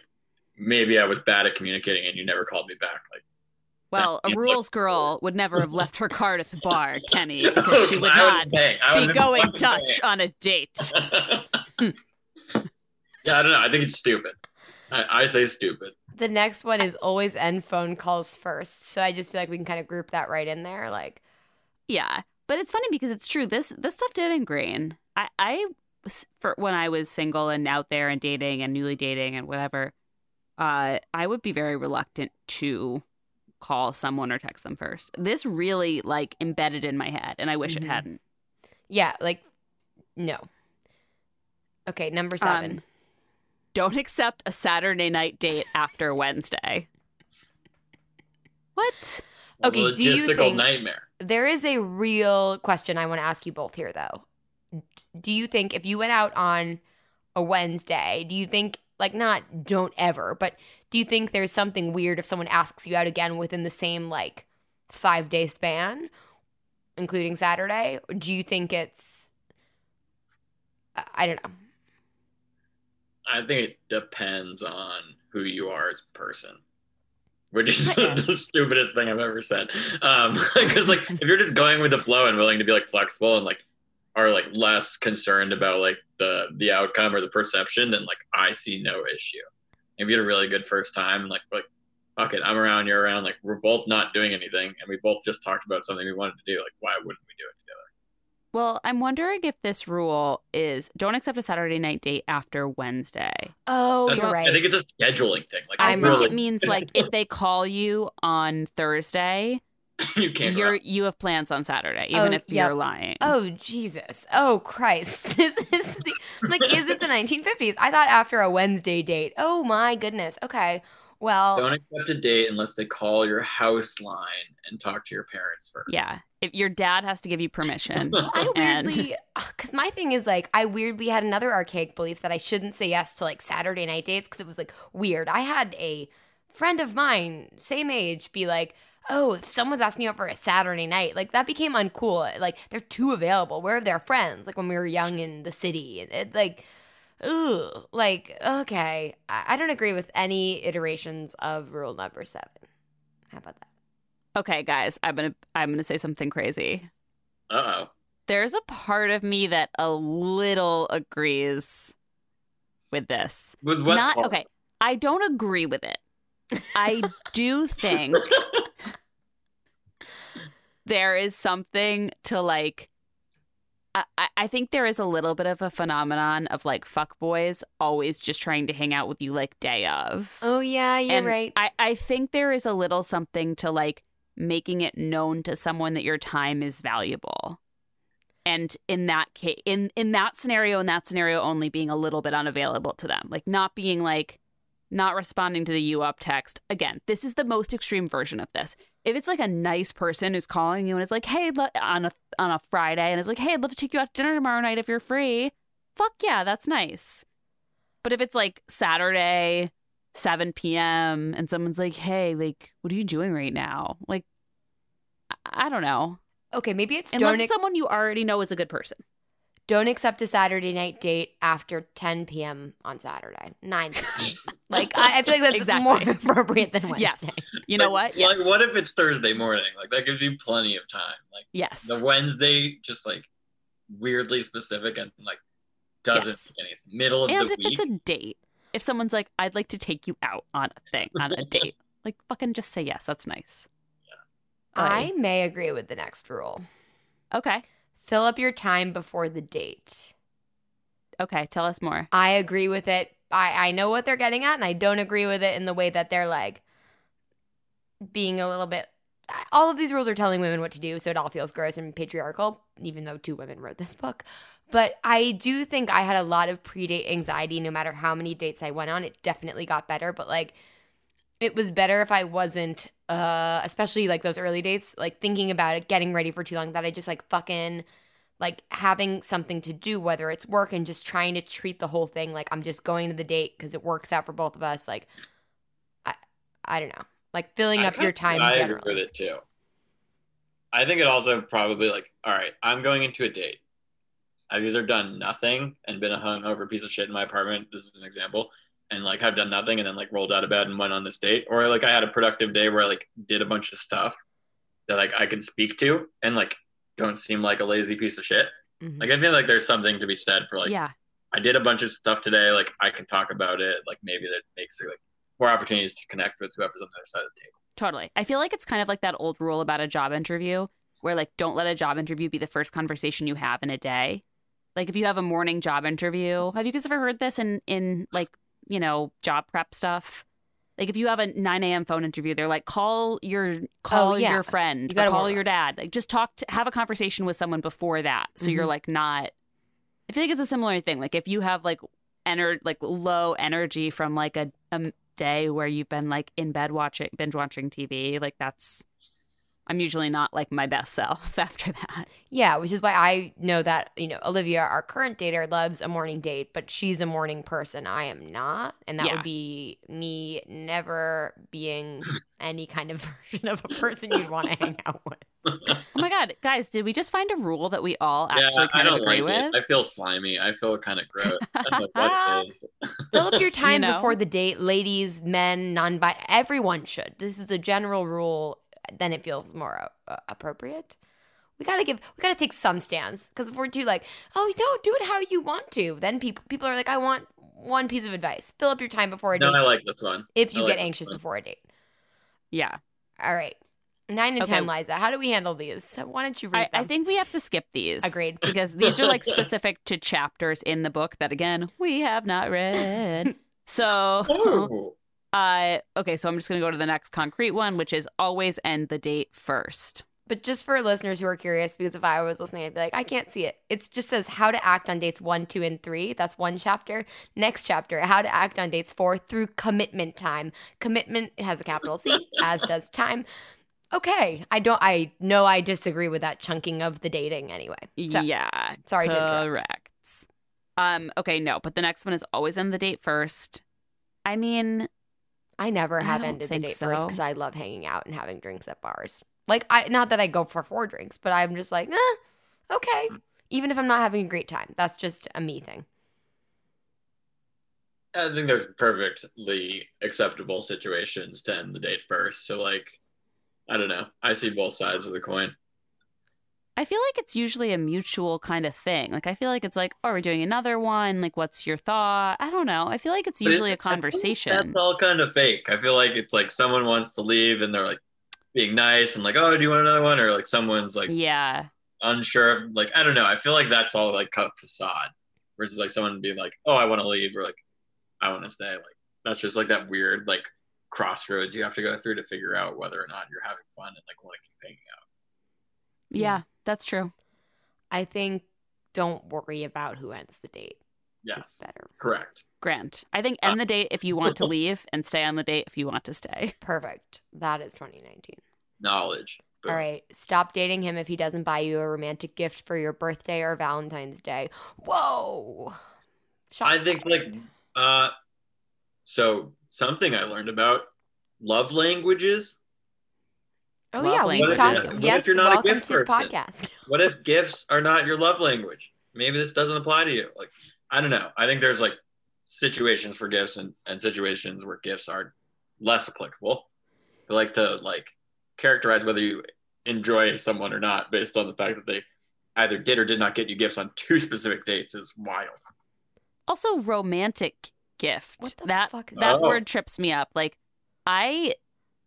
maybe I was bad at communicating and you never called me back, like. Well, a rules girl would never have left her card at the bar, Kenny, because she would not would've been- I be going Dutch on a date. Hmm. Bang. yeah, I don't know. I think it's stupid. I, I say stupid. The next one is always end phone calls first. So I just feel like we can kind of group that right in there. Like, Yeah. But it's funny because it's true. This this stuff did ingrain. I I for when I was single and out there and dating and newly dating and whatever, uh, I would be very reluctant to call someone or text them first. This really like embedded in my head, and I wish Mhm. it hadn't. Yeah, like no. Okay, number seven. Um, don't accept a Saturday night date after Wednesday. What? Okay, logistical do you think- nightmare. There is a real question I want to ask you both here, though. Do you think if you went out on a Wednesday, do you think, like, not don't ever, but do you think there's something weird if someone asks you out again within the same, like, five day span, including Saturday? Or do you think it's, I don't know. I think it depends on who you are as a person. Which is the stupidest thing I've ever said. Um, because like if you're just going with the flow and willing to be like flexible and like are like less concerned about like the the outcome or the perception, then like I see no issue. If you had a really good first time, like like fuck it, I'm around, you're around, like we're both not doing anything, and we both just talked about something we wanted to do. Like why wouldn't we do it? Well, I'm wondering if this rule is don't accept a Saturday night date after Wednesday. Oh, That's you're not- right. I think it's a scheduling thing. Like I I'm think wrong. it means like if they call you on Thursday, you can't. you're You're, you have plans on Saturday, even Oh, if yep. you're lying. Oh Jesus! Oh Christ! This is the, like, is it the 1950s? I thought after a Wednesday date. Oh my goodness. Okay. Well, Don't accept a date unless they call your house line and talk to your parents first. Yeah, if your dad has to give you permission. I weirdly, uh, because my thing is like, I weirdly had another archaic belief that I shouldn't say yes to like Saturday night dates because it was like weird. I had a friend of mine, same age, be like, "Oh, if someone's asking you out for a Saturday night, like that became uncool. Like they're too available. Where are their friends? Like when we were young in the city, it, it like." Ooh, like okay, I, I don't agree with any iterations of rule number seven. How about that? Okay, guys, I'm gonna I'm gonna say something crazy. Uh oh. There's a part of me that a little agrees with this. With what? Not part? okay. I don't agree with it. I do think there is something to like. I, I- I think there is a little bit of a phenomenon of like fuck boys always just trying to hang out with you like day of. Oh yeah, you're and right. I, I think there is a little something to like making it known to someone that your time is valuable. And in that case, in in that scenario, in that scenario, only being a little bit unavailable to them, like not being like, not responding to the you up text. Again, this is the most extreme version of this. If it's like a nice person who's calling you and is like, hey, on a on a Friday, and is like, hey, I'd love to take you out to dinner tomorrow night if you're free. Fuck yeah, that's nice. But if it's like Saturday, 7 p.m. and someone's like, hey, like, what are you doing right now? Like, I, I don't know. okay, maybe it's Unless don't it's someone you already know is a good person. Don't accept a Saturday night date after 10 p.m. on Saturday. 9 p.m. like, I, I feel like that's Exactly. more appropriate than Wednesday. Yes. You know Like- what? Yes. Like, what if it's Thursday morning? Like, that gives you plenty of time. Like, yes. the Wednesday, just like weirdly specific and like doesn't Yes. make any sense. Middle of and the if week. it's a date, if someone's like, I'd like to take you out on a thing, on a date, like, fucking just say yes. That's nice. I may agree with the next rule. Okay. Fill up your time before the date. Okay. Tell us more. I agree with it. I, I know what they're getting at, and I don't agree with it in the way that they're like being a little bit. All of these rules are telling women what to do, so it all feels gross and patriarchal, even though two women wrote this book. But I do think I had a lot of pre date anxiety no matter how many dates I went on. It definitely got better, but like it was better if I wasn't, uh, especially like those early dates, like thinking about it, getting ready for too long, that I just like fucking like having something to do, whether it's work and just trying to treat the whole thing like I'm just going to the date because it works out for both of us. Like, I, I don't know, like filling I up your time I agree with it too. I think it also probably like, all right, I'm going into a date. I've either done nothing and been a hungover piece of shit in my apartment. This is an example, and like I've done nothing and then like rolled out of bed and went on this date, or like I had a productive day where I like did a bunch of stuff that like I can speak to and like don't seem like a lazy piece of shit. Mhm. Like I feel like there's something to be said for like yeah. I did a bunch of stuff today. Like I can talk about it. Like maybe that makes it like more opportunities to connect with whoever's on the other side of the table. Totally. I feel like it's kind of like that old rule about a job interview. where like don't let a job interview be the first conversation you have in a day. Like if you have a morning job interview, have you guys ever heard this in in like you know job prep stuff? Like if you have a 9 a.m. phone interview, they're like, call your call Oh, yeah. your friend, You or call your up. dad. Like just talk to have a conversation with someone before that, so you're Mhm. like not. I feel like it's a similar thing. Like if you have like ener- like low energy from like a, a day where you've been like in bed watching binge watching TV, like that's I'm usually not like my best self after that. Yeah, which is why I know that, you know, Olivia, our current dater, loves a morning date, but she's a morning person. I am not. And that Yeah. would be me never being any kind of version of a person you'd want to hang out with. Oh my god, guys, did we just find a rule that we all actually yeah, kind of don't agree like with? it. I feel slimy. I feel kind of gross. I don't know what it is. Fill up your time know? before the date, ladies, men, non bi everyone should. This is a general rule. Then it feels more uh, appropriate. We gotta give, we gotta take some stands because if we're too like, oh no, do it how you want to, then people people are like, I want one piece of advice: fill up your time before a No, date No, I like this one. if you like get anxious one. before a date. yeah. All right, nine and Okay. ten, Liza. How do we handle these? Why don't you read I, them? I think we have to skip these. Agreed. Because these are like specific to chapters in the book that again we have not read. So Ooh. Uh okay, so I'm just gonna go to the next concrete one, which is always end the date first. But just for listeners who are curious, because if I was listening, I'd be like, I can't see it. It just says how to act on dates one, two, and three. That's one chapter. Next chapter, how to act on dates four through commitment time. Commitment has a capital C, as does time. Okay, I don't. I know I disagree with that chunking of the dating anyway. So, yeah. sorry to interrupt. Correct. Um, okay, no, but the next one is always end the date first. I mean, I never I have don't ended the think date first because I love hanging out and having drinks at bars. Like I, not that I go for four drinks, but I'm just like, nah, okay. Even if I'm not having a great time, that's just a me thing. I think there's perfectly acceptable situations to end the date first. So, like, I don't know. I see both sides of the coin. I feel like it's usually a mutual kind of thing. Like I feel like it's like, oh, we're doing another one. Like, what's your thought? I don't know. I feel like it's usually a it's- think conversation. That's all kind of fake. I feel like it's like someone wants to leave and they're like being nice and like, oh, do you want another one? Or like someone's like yeah. unsure of like I don't know. I feel like that's all like cut facade versus like someone being like, oh, I want to leave or like I want to stay. Like that's just like that weird like crossroads you have to go through to figure out whether or not you're having fun and like want to keep hanging out. Yeah, that's true. I think don't worry about who ends the date. Yes, It's better. correct. Grant. I think end the date if you want to leave and stay on the date if you want to stay. Perfect. That is 2019. Knowledge. Boom. All right. Stop dating him if he doesn't buy you a romantic gift for your birthday or Valentine's Day. Whoa. Shots I think fired. like uh so something I learned about love languages. Oh love yeah, language. we've What if talked. you're- yes, if you're not a welcome gift to the person? podcast. What if gifts are not your love language? Maybe this doesn't apply to you. Like I don't know. I think there's like situations for gifts and, and situations where gifts are less applicable. I like to like characterize whether you enjoy someone or not based on the fact that they either did or did not get you gifts on two specific dates is wild. Also, romantic gift. What the that fuck that Oh. word trips me up. Like, I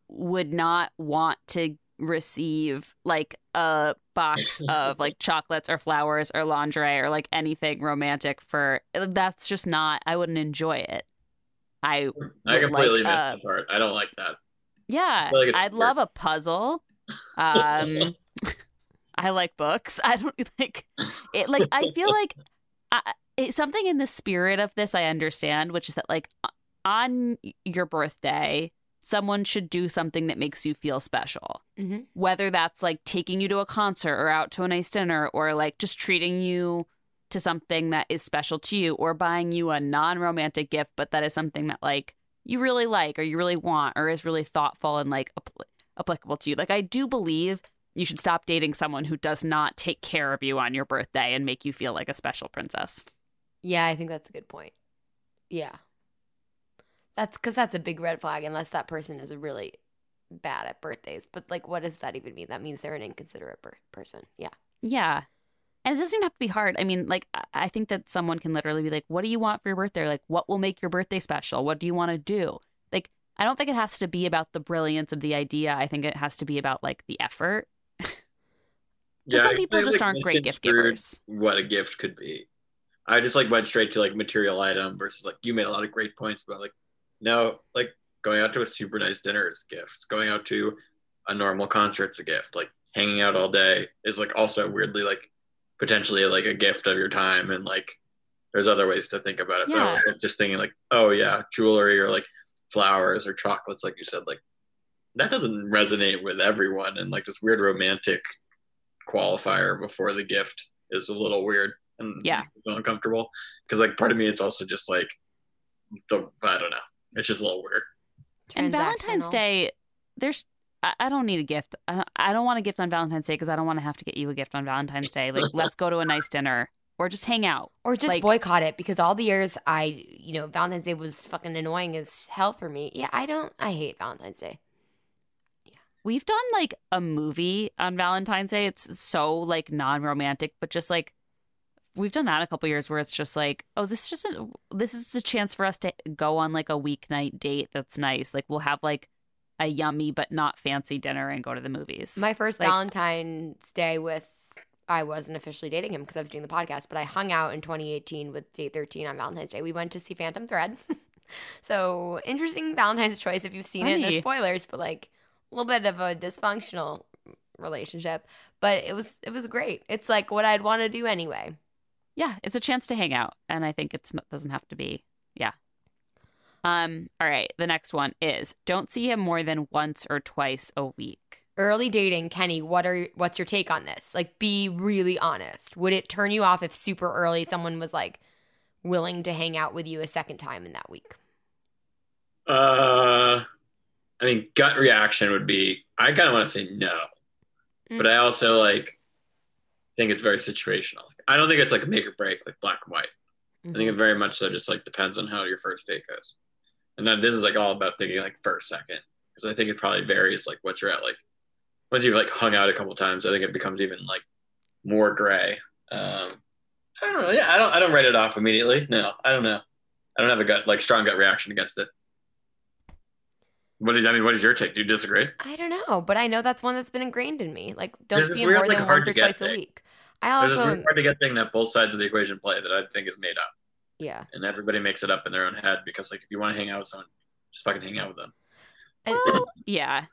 would not want to receive like a box of like chocolates or flowers or lingerie or like anything romantic for that's just not I wouldn't enjoy it. I I completely like, missed uh, that part. I don't like that. yeah, like I'd love a puzzle. Um I like books. I don't like it like I feel like I, it's something in the spirit of this I understand, which is that like on your birthday, someone should do something that makes you feel special. hmm Whether that's like taking you to a concert or out to a nice dinner or like just treating you to something that is special to you or buying you a non-romantic gift but that is something that like you really like or you really want or is really thoughtful and like apl- applicable to you. Like I do believe you should stop dating someone who does not take care of you on your birthday and make you feel like a special princess. Yeah, I think that's a good point. Yeah. That's because that's a big red flag unless that person is really bad at birthdays. But like, what does that even mean? That means they're an inconsiderate per- person. Yeah. Yeah. And it doesn't even have to be hard. I mean, like, I- I think that someone can literally be like, what do you want for your birthday? Like, what will make your birthday special? What do you want to do? Like, I don't think it has to be about the brilliance of the idea. I think it has to be about like the effort. Yeah, some people just like aren't great gift misconstrued givers. What a gift could be. I just like went straight to like material item versus like you made a lot of great points about like no like going out to a super nice dinner is a gift. Going out to a normal concert's a gift. Like hanging out all day is like also weirdly like potentially like a gift of your time and like there's other ways to think about it. Yeah. like, just thinking like oh yeah jewelry or like flowers or chocolates like you said like that doesn't resonate with everyone and like this weird romantic qualifier before the gift is a little weird and Yeah. makes me feel uncomfortable because like part of me it's also just like the I don't know it's just a little weird. And Valentine's Day, there's I, I don't need a gift. I don't, I don't want a gift on Valentine's Day because I don't want to have to get you a gift on Valentine's Day. Like, let's go to a nice dinner or just hang out. Or just Like- boycott it because all the years I, you know, Valentine's Day was fucking annoying as hell for me. Yeah, I don't, I hate Valentine's Day. Yeah, we've done like a movie on Valentine's Day. It's so like non-romantic, but just like we've done that a couple years where it's just like, oh, this is just a, this is a chance for us to go on like a weeknight date that's nice. Like we'll have like a yummy but not fancy dinner and go to the movies. My first Like- Valentine's Day with, I wasn't officially dating him because I was doing the podcast, but I hung out in 2018 with Date 13 on Valentine's Day. We went to see Phantom Thread. so interesting Valentine's choice if you've seen it. No Funny. spoilers, but like a little bit of a dysfunctional relationship. But it was it was great. It's like what I'd want to do anyway. Yeah, it's a chance to hang out, and I think it's not, doesn't have to be. Yeah. Um. All right. The next one is don't see him more than once or twice a week. Early dating, Kenny, what are what's your take on this? Like be really honest. Would it turn you off if super early someone was like willing to hang out with you a second time in that week? Uh, I mean gut reaction would be I kind of want to say no, Mm. but I also like think it's very situational. I don't think it's like a make or break like black and white. I think it very much so just like depends on how your first date goes. And then this is like all about thinking like first, second. Because I think it probably varies like what you're at. Like once you've like hung out a couple times, I think it becomes even like more gray. Um I don't know. Yeah, I don't I don't write it off immediately. No, I don't know. I don't have a gut like strong gut reaction against it. What is I mean, what is your take? Do you disagree? I don't know, but I know that's one that's been ingrained in me. Like, don't this see him more like, than once or get twice a week. I There's this really hard to get thing that both sides of the equation play that I think is made up. yeah. And everybody makes it up in their own head because like if you want to hang out with someone, just fucking hang out with them. Well, yeah.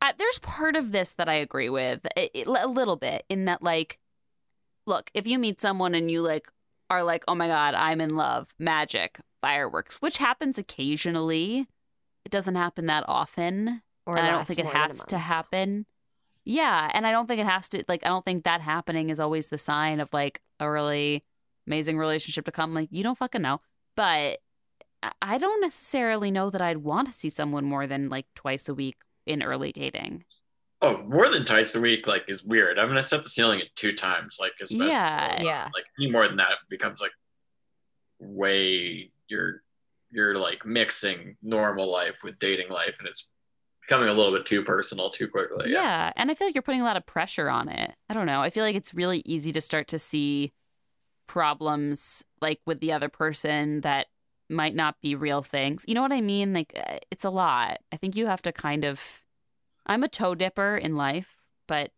Uh, there's part of this that I agree with it, it- a little bit in that, like, look, if you meet someone and you like are like, oh my god, I'm in love, magic, fireworks, which happens occasionally. It doesn't happen that often, or and I don't think it more than a has to happen. Yeah, and I don't think it has to. Like, I don't think that happening is always the sign of like a really amazing relationship to come. Like, you don't fucking know, but I- I don't necessarily know that I'd want to see someone more than like twice a week in early dating. Oh, more than twice a week, like, is weird. I'm gonna set the ceiling at two times, like, especially Yeah. Yeah. like any more than that becomes like way you're you're like mixing normal life with dating life, and it's becoming a little bit too personal too quickly. yeah. and I feel like you're putting a lot of pressure on it. I don't know. I feel like it's really easy to start to see problems like with the other person that might not be real things. You know what I mean? Like uh, it's a lot. I think you have to kind of. I'm a toe dipper in life, but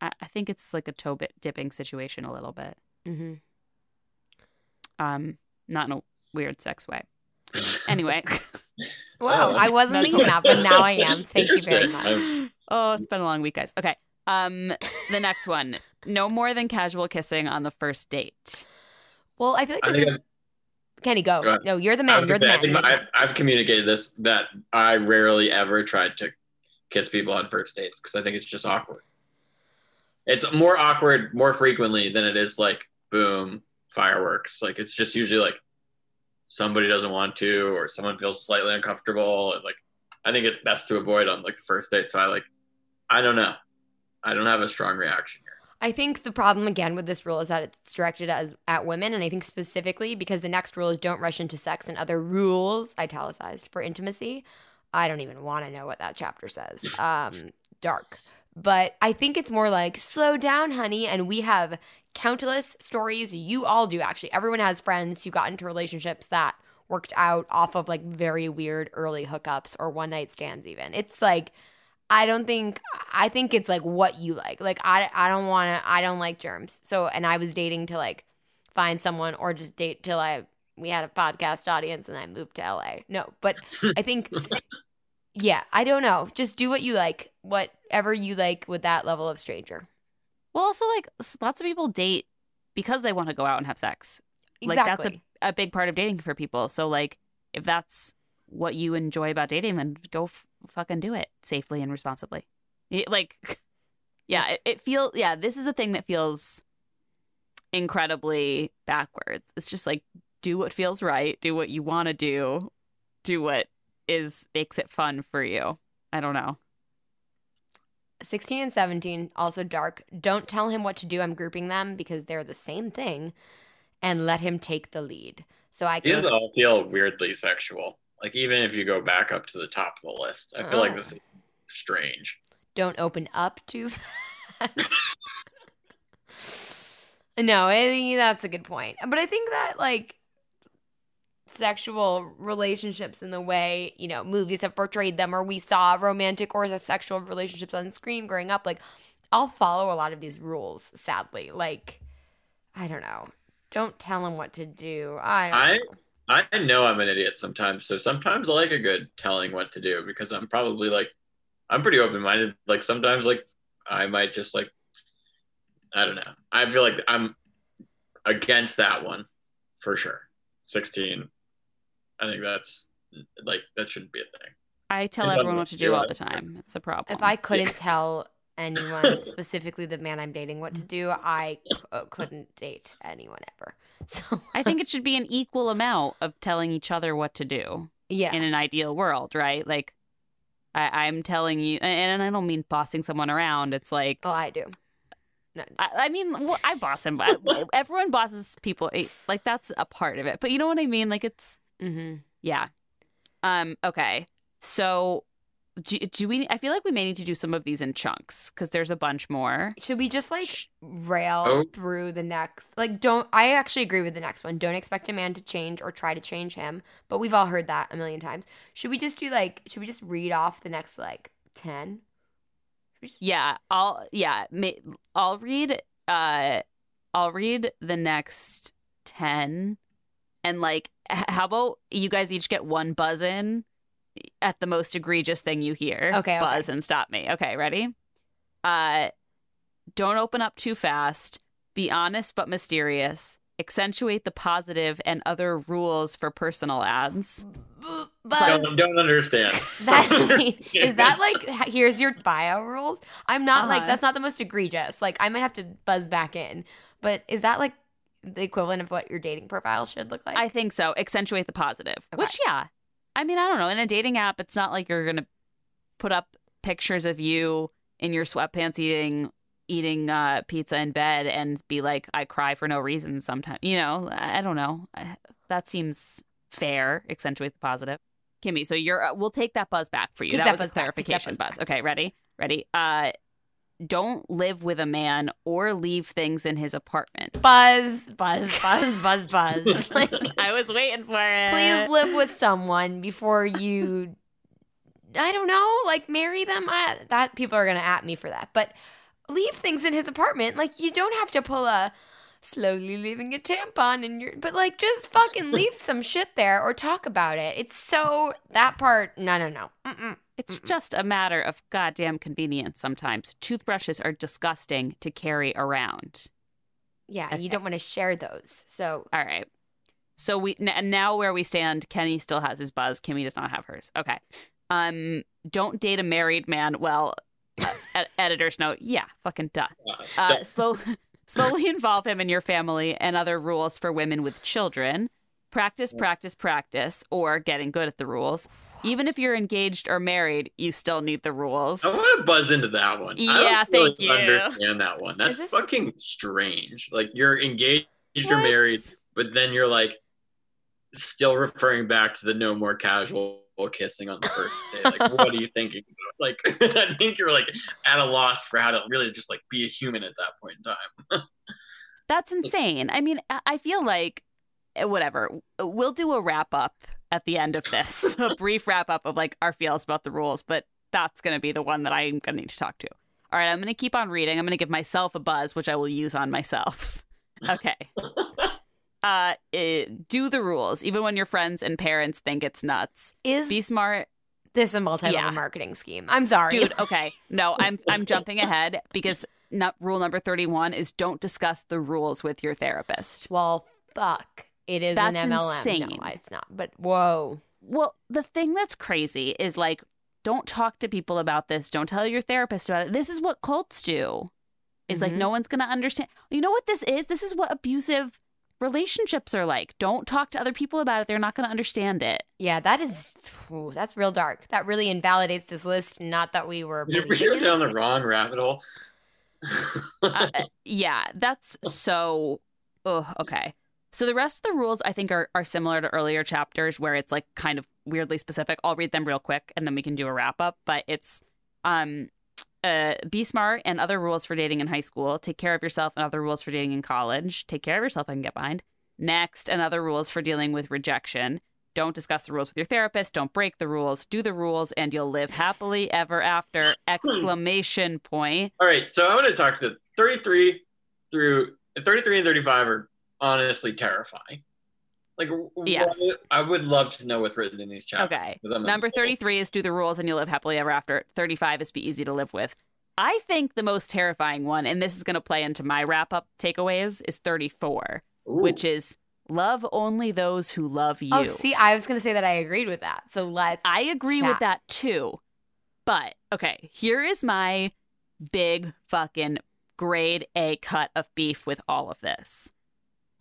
I, I think it's like a toe bit dipping situation a little bit. Mhm. Um, not in a weird sex way. Anyway. Wow, Oh, I wasn't that's thinking what- that, but now I am. Thank you very Interesting. much. oh, it's been a long week, guys. Okay. Um, the next one: no more than casual kissing on the first date. Well, I feel like this think is Kenny. Go. Go. No, you're the man. You're the man. I You're think I've, I've communicated this that I rarely ever tried to kiss people on first dates because I think it's just awkward. It's more awkward more frequently than it is like boom fireworks. Like it's just usually like somebody doesn't want to or someone feels slightly uncomfortable and like I think it's best to avoid on like the first date. So I like I don't know. I don't have a strong reaction here. I think the problem again with this rule is that it's directed as at women, and I think specifically because the next rule is don't rush into sex and other rules italicized for intimacy. I don't even want to know what that chapter says. Um, dark, but I think it's more like slow down, honey. And we have countless stories. You all do actually. Everyone has friends who got into relationships that worked out off of like very weird early hookups or one night stands. Even it's like I don't think I think it's like what you like. Like I I don't want to I don't like germs. So and I was dating to like find someone or just date till I we had a podcast audience and I moved to LA. No, but I think yeah, I don't know. Just do what you like. Whatever you like with that level of stranger. Well, also like lots of people date because they want to go out and have sex. Exactly. Like that's a, a big part of dating for people. So like if that's what you enjoy about dating, then go f- fucking do it safely and responsibly. It- like, yeah, it, it feels yeah. This is a thing that feels incredibly backwards. It's just like do what feels right, do what you want to do, do what is makes it fun for you. I don't know. 16 and 17 also dark. Don't tell him what to do. I'm grouping them because they're the same thing and let him take the lead. So I These all feel weirdly sexual. Like even if you go back up to the top of the list, I feel like Oh. this is strange. don't open up too fast. no, I think that's a good point. But I think that like sexual relationships in the way, you know, movies have portrayed them or we saw romantic or sexual relationships on screen growing up, like I'll follow a lot of these rules, sadly. Like I don't know. Don't tell him what to do. I know. I know I'm an idiot sometimes, so sometimes I like a good telling what to do because I'm probably like I'm pretty open minded. Like sometimes like I might just like I don't know. I feel like I'm against that one for sure. 16. I think that's like that shouldn't be a thing. I tell It everyone what to do all the like- time. It's a problem. If I couldn't tell anyone, specifically the man I'm dating, what to do, I c- uh, couldn't date anyone ever. So I think it should be an equal amount of telling each other what to do yeah, in an ideal world, right? Like, I, I'm telling you, and I don't mean bossing someone around. It's like, oh, I do. No, I, I mean, well, I boss him. I- Everyone bosses people. Like, that's a part of it. But you know what I mean? Like, it's, hmm yeah. Um. Okay. So, do, do we? I feel like we may need to do some of these in chunks because there's a bunch more. Should we just like Sh- rail Oh. through the next? Like, don't. I actually agree with the next one. Don't expect a man to change or try to change him. But we've all heard that a million times. Should we just do like? Should we just read off the next like ten? Yeah, I'll yeah, ma- I'll read uh I'll read the next 10 and like h- how about you guys each get one buzz in at the most egregious thing you hear. Okay, okay. Buzz and stop me. Okay, ready? Uh don't open up too fast. Be honest but mysterious. Accentuate the positive and other rules for personal ads. B- Buzz. Don't, don't understand. That is that like here's your bio rules? I'm not like Uh-huh. that's not the most egregious. Like I might have to buzz back in, but is that like the equivalent of what your dating profile should look like? I think so. Accentuate the positive. Okay. Which, yeah. I mean, I don't know. In a dating app, it's not like you're gonna put up pictures of you in your sweatpants eating eating uh, pizza in bed and be like, "I cry for no reason." Sometimes, you know. I I don't know. I- That seems fair. Accentuate the positive. Kimmy, so you're. Uh, we'll take that buzz back for you. Take that, that was a buzz back. Take that clarification buzz buzz. Okay, ready? Ready? Uh, don't live with a man or leave things in his apartment. buzz, buzz, buzz, buzz, buzz. Like, I was waiting for it. please live with someone before you. I don't know, like marry them. I, that people are gonna at me for that, but leave things in his apartment. Like you don't have to pull a slowly leaving a tampon in your, but like just fucking leave some shit there or talk about it. It's so that part. No, no, no. Mm-mm. It's just a matter of goddamn convenience sometimes. Toothbrushes are disgusting to carry around. Yeah, and you don't want to share those. So All right. So we n- now where we stand, Kenny still has his buzz. Kimmy does not have hers. Okay. Um, don't date a married man. Well, uh, ed- editor's note. Yeah, fucking duh. Uh, slow, slowly involve him in your family and other rules for women with children. Practice, practice, practice, or getting good at the rules. Even if you're engaged or married, you still need the rules. I want to buzz into that one. I Yeah, don't really thank you. Understand that one? That's this- fucking strange. Like you're engaged or What? married, but then you're like still referring back to the no more casual kissing on the first day. Like, what are you thinking about? Like, I think you're like at a loss for how to really just like be a human at that point in time. That's insane. I mean, I- I feel like eh, whatever. We'll do a wrap up at the end of this, a brief wrap up of like our feels about the rules. But that's going to be the one that I'm going to need to talk to. All right, I'm going to keep on reading. I'm going to give myself a buzz, which I will use on myself. Okay. uh, eh, do the rules, even when your friends and parents think it's nuts. Is Be smart, this a multi-level Yeah. marketing scheme? I'm sorry. dude. Okay, no, I'm I'm jumping ahead because not, rule number 31 is don't discuss the rules with your therapist. Well, fuck. It is That's an MLM. insane. No, it's not. But whoa. Well, the thing that's crazy is like, don't talk to people about this. Don't tell your therapist about it. This is what cults do. Is like Mhm. no one's gonna understand. You know what this is? This is what abusive relationships are like. Don't talk to other people about it. They're not gonna understand it. Yeah, that is ooh, that's real dark. That really invalidates this list. Not that we were. You're, believing you're down it. the wrong rabbit hole. Uh, yeah, that's so. Ugh, okay. So the rest of the rules I think are are similar to earlier chapters where it's like kind of weirdly specific. I'll read them real quick and then we can do a wrap up. But it's um, uh, be smart and other rules for dating in high school. Take care of yourself and other rules for dating in college. Take care of yourself. I can get behind. Next, and other rules for dealing with rejection. Don't discuss the rules with your therapist. Don't break the rules. Do the rules, and you'll live happily ever after! Exclamation point. All right, so I want to talk to 33 through 33 and 35 are honestly terrifying. Like, Yes. what- I would love to know what's written in these chapters. Okay. Number 33 is do the rules and you'll live happily ever after. 35 is be easy to live with. I think the most terrifying one, and this is going to play into my wrap up takeaways, is 34, Ooh. which is love only those who love you. Oh, see, I was gonna say that I agreed with that. So let's. I agree chat. with that too. But okay, here is my big fucking grade A cut of beef with all of this.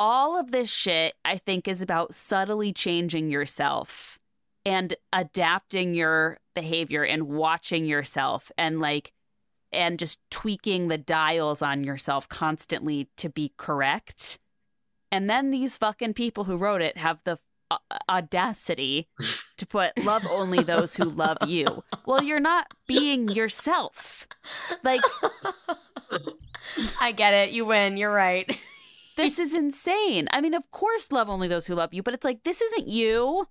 All of this shit, I think, is about subtly changing yourself and adapting your behavior and watching yourself and like, and just tweaking the dials on yourself constantly to be correct. And then these fucking people who wrote it have the uh, audacity to put love only those who love you. Well, you're not being yourself. Like, I get it. You win. You're right. This is insane. I mean, of course, love only those who love you, but it's like, this isn't you.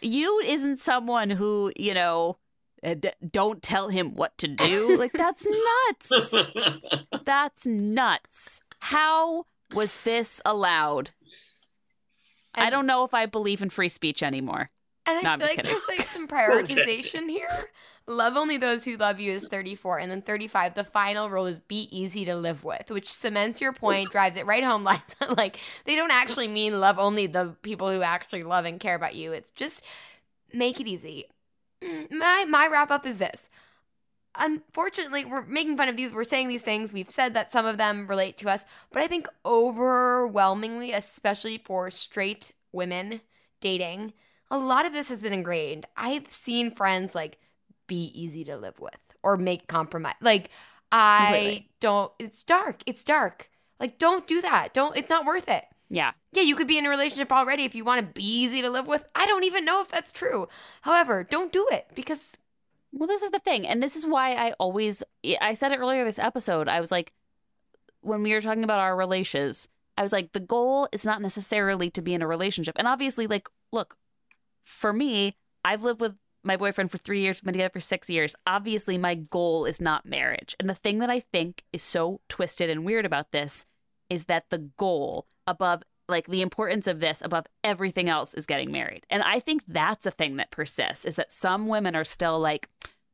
You isn't someone who, you know, uh, don't tell him what to do. Like, that's nuts. That's nuts. How was this allowed? I don't know if I believe in free speech anymore. And I No, I'm feel like kidding. there's like some prioritization here. Love only those who love you is 34. And then 35, the final rule is be easy to live with, which cements your point, drives it right home. Like, they don't actually mean love only the people who actually love and care about you. It's just make it easy. Mm, My, my wrap up is this. Unfortunately, we're making fun of these. We're saying these things. We've said that some of them relate to us. But I think overwhelmingly, especially for straight women dating, a lot of this has been ingrained. I've seen friends like be easy to live with or make compromise. Like I Completely. don't it's dark. It's dark. Like don't do that. Don't it's not worth it. Yeah. Yeah, you could be in a relationship already if you want to be easy to live with. I don't even know if that's true. However, don't do it because Well, this is the thing. And this is why I always, I said it earlier this episode. I was like, when we were talking about our relations, I was like, the goal is not necessarily to be in a relationship. And obviously, like, look, for me, I've lived with my boyfriend for three years, we've been together for six years. Obviously, my goal is not marriage. And the thing that I think is so twisted and weird about this is that the goal above, like, the importance of this above everything else is getting married. And I think that's a thing that persists is that some women are still like,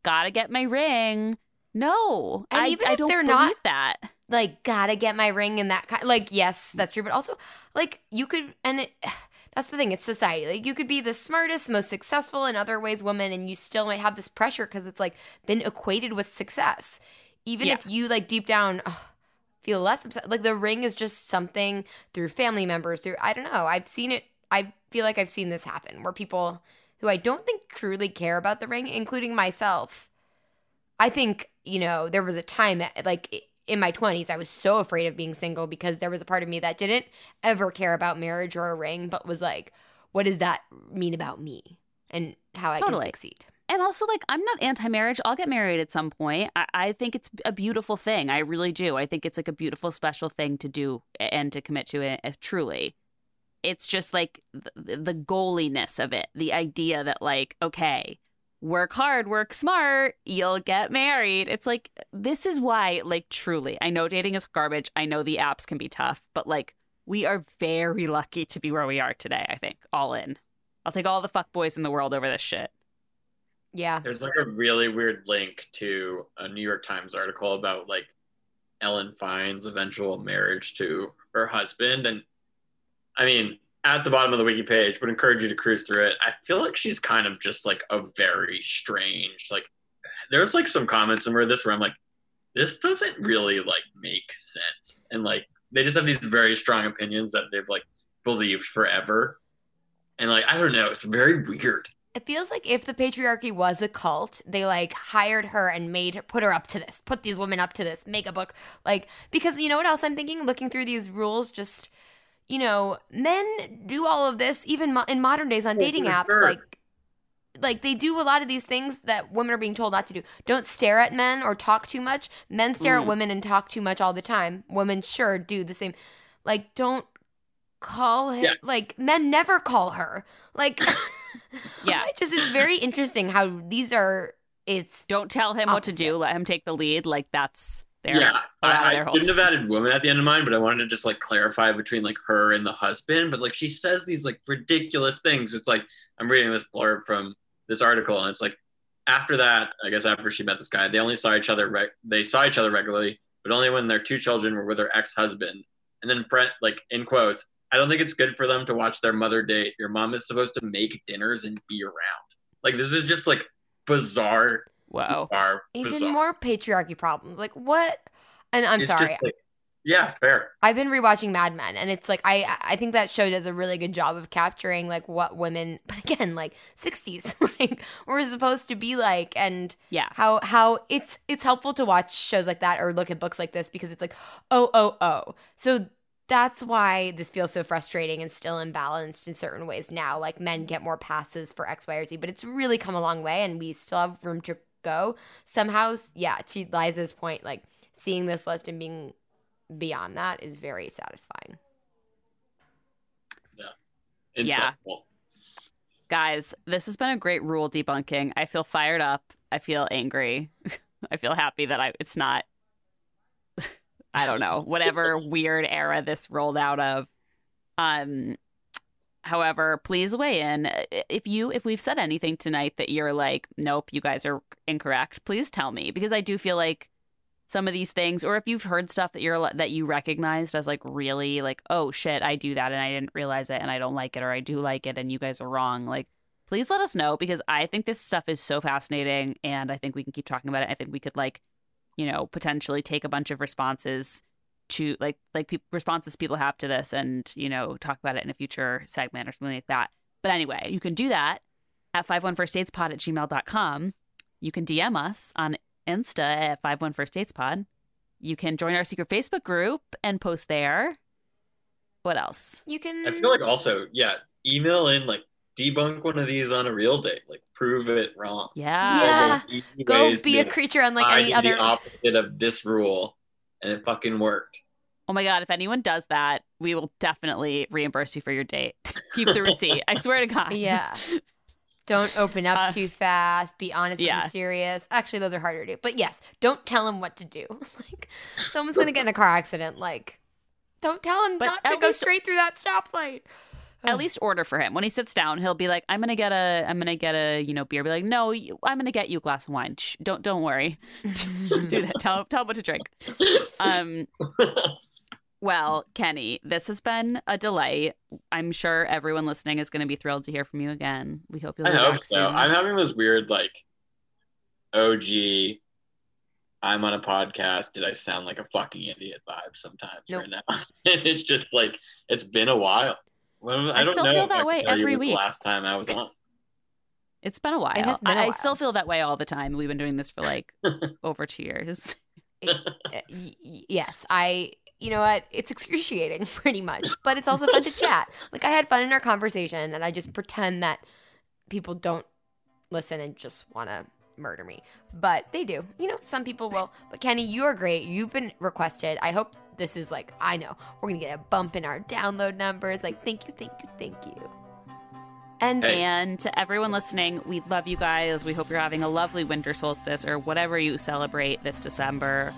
gotta get my ring. No, And I, even I if don't they're believe not- that. like gotta get my ring and that kind like yes that's true but also like you could and it that's the thing it's society like you could be the smartest most successful in other ways woman and you still might have this pressure because it's like been equated with success even Yeah. if you like deep down ugh, feel less upset like the ring is just something through family members through i don't know i've seen it i feel like i've seen this happen where people who i don't think truly care about the ring including myself I think, you know, there was a time like in my 20s, I was so afraid of being single because there was a part of me that didn't ever care about marriage or a ring, but was like, what does that mean about me and how I Totally. can succeed? And also, like, I'm not anti marriage. I'll get married at some point. I, I think it's a beautiful thing. I really do. I think it's like a beautiful, special thing to do and to commit to it, if truly. It's just like the, the goaliness of it, the idea that, like, okay, work hard, work smart, you'll get married. It's like, this is why, like, truly, I know dating is garbage. I know the apps can be tough, but like, we are very lucky to be where we are today, I think. All in. I'll take all the fuck boys in the world over this shit. Yeah. There's like a really weird link to a New York Times article about like Ellen Fein's eventual marriage to her husband. And I mean, at the bottom of the wiki page, would encourage you to cruise through it. I feel like she's kind of just like a very strange, like there's like some comments in where this where I'm like, this doesn't really like make sense. And like they just have these very strong opinions that they've like believed forever. And like, I don't know, it's very weird. It feels like if the patriarchy was a cult, they like hired her and made her put her up to this, put these women up to this, make a book. Like, because you know what else I'm thinking? Looking through these rules, just, you know, men do all of this even mo- in modern days on Oh, dating apps. sure. Like, like they do a lot of these things that women are being told not to do. Don't stare at men or talk too much. Men stare Mm. at women and talk too much all the time. Women sure do the same. Like, don't call him. Yeah. Like, men never call her. Like, Yeah. I just it's very interesting how these are. It's Don't tell him what to do. Let him take the lead. Like, that's yeah, I, I shouldn't have added woman at the end of mine, but I wanted to just like clarify between like her and the husband. But like she says these like ridiculous things. It's like I'm reading this blurb from this article, and it's like after that, I guess after she met this guy, they only saw each other. Reg- they saw each other regularly, but only when their two children were with her ex-husband. And then Brent, like in quotes, I don't think it's good for them to watch their mother date. Your mom is supposed to make dinners and be around. Like this is just like bizarre, Whoa. bizarre, even bizarre. more patriarchy problems. Like what? And I'm It's sorry. just, like- yeah, fair. I've been rewatching Mad Men, and it's like I I think that show does a really good job of capturing like what women, but again, like '60s, like were supposed to be like, and Yeah. how how it's it's helpful to watch shows like that or look at books like this because it's like oh oh oh so that's why this feels so frustrating and still imbalanced in certain ways now like men get more passes for x y or z but it's really come a long way and we still have room to go somehow yeah to liza's point like seeing this list and being beyond that is very satisfying Yeah. Insightful. Guys, this has been a great rule debunking. I feel fired up. I feel angry. I feel happy that I it's not I don't know, whatever weird era this rolled out of. Um however, please weigh in. If you if we've said anything tonight that you're like, nope, you guys are incorrect, please tell me because I do feel like some of these things or if you've heard stuff that you're that you recognized as like really like oh shit i do that and i didn't realize it and i don't like it or i do like it and you guys are wrong like please let us know because i think this stuff is so fascinating and i think we can keep talking about it i think we could like you know potentially take a bunch of responses to like like pe- responses people have to this and you know talk about it in a future segment or something like that but anyway you can do that at 51firstdatespod at gmail.com you can dm us on Insta at 51 First Dates Pod. You can join our secret Facebook group and post there. What else? you can I feel like also, yeah, email in like debunk one of these on a real date, like prove it wrong. Yeah. Yeah. Go be a creature unlike find any the other opposite of this rule, and it fucking worked. Oh my God. If anyone does that, we will definitely reimburse you for your date. Keep the receipt. I swear to God. Yeah. Don't open up Uh, too fast. Be honest yeah. and serious. Actually, those are harder to do. But yes, don't tell him what to do. like, someone's gonna get in a car accident. Like, don't tell him But not to go straight through that stoplight. At least order for him. When he sits down, he'll be like, I'm going to get a, I'm going to get a, you know, beer. Be like, no, you, I'm going to get you a glass of wine. Shh, don't, don't worry. Do that. Tell, tell him what to drink. Um, Well, Kenny, this has been a delight. I'm sure everyone listening is going to be thrilled to hear from you again. We hope you'll I hope so. Soon. I'm having those weird like, OG. I'm on a podcast. Did I sound like a fucking idiot vibe sometimes Nope. right now? it's just like it's been a while. Well, I, I don't still know feel that way every week. last time I was on. It's been a while. has been a I, I while. still feel that way all the time. We've been doing this for like over two years. Uh, y- y- yes, I. You know what? It's excruciating, pretty much, but it's also fun to chat. Like I had fun in our conversation, and I just pretend that people don't listen and just want to murder me, but they do. You know, some people will. But Kenny, you are great. You've been requested. I hope this is like I know we're gonna get a bump in our download numbers. Like, thank you, thank you, thank you. And Hey. And to everyone listening, we love you guys. We hope you're having a lovely winter solstice or whatever you celebrate this December,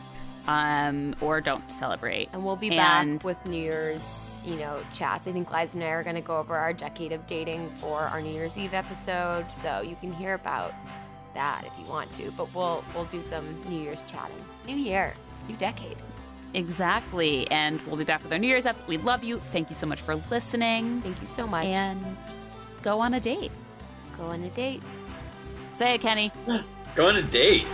um, or don't celebrate. and we'll be And- back with New Year's, you know, chats. I think Liza and I are going to go over our decade of dating for our New Year's Eve episode, so you can hear about that if you want to. But we'll we'll do some New Year's chatting. New year, new decade. Exactly. And we'll be back with our New Year's episode. We love you. Thank you so much for listening. Thank you so much. And go on a date. go on a date. Say it, Kenny. Go on a date.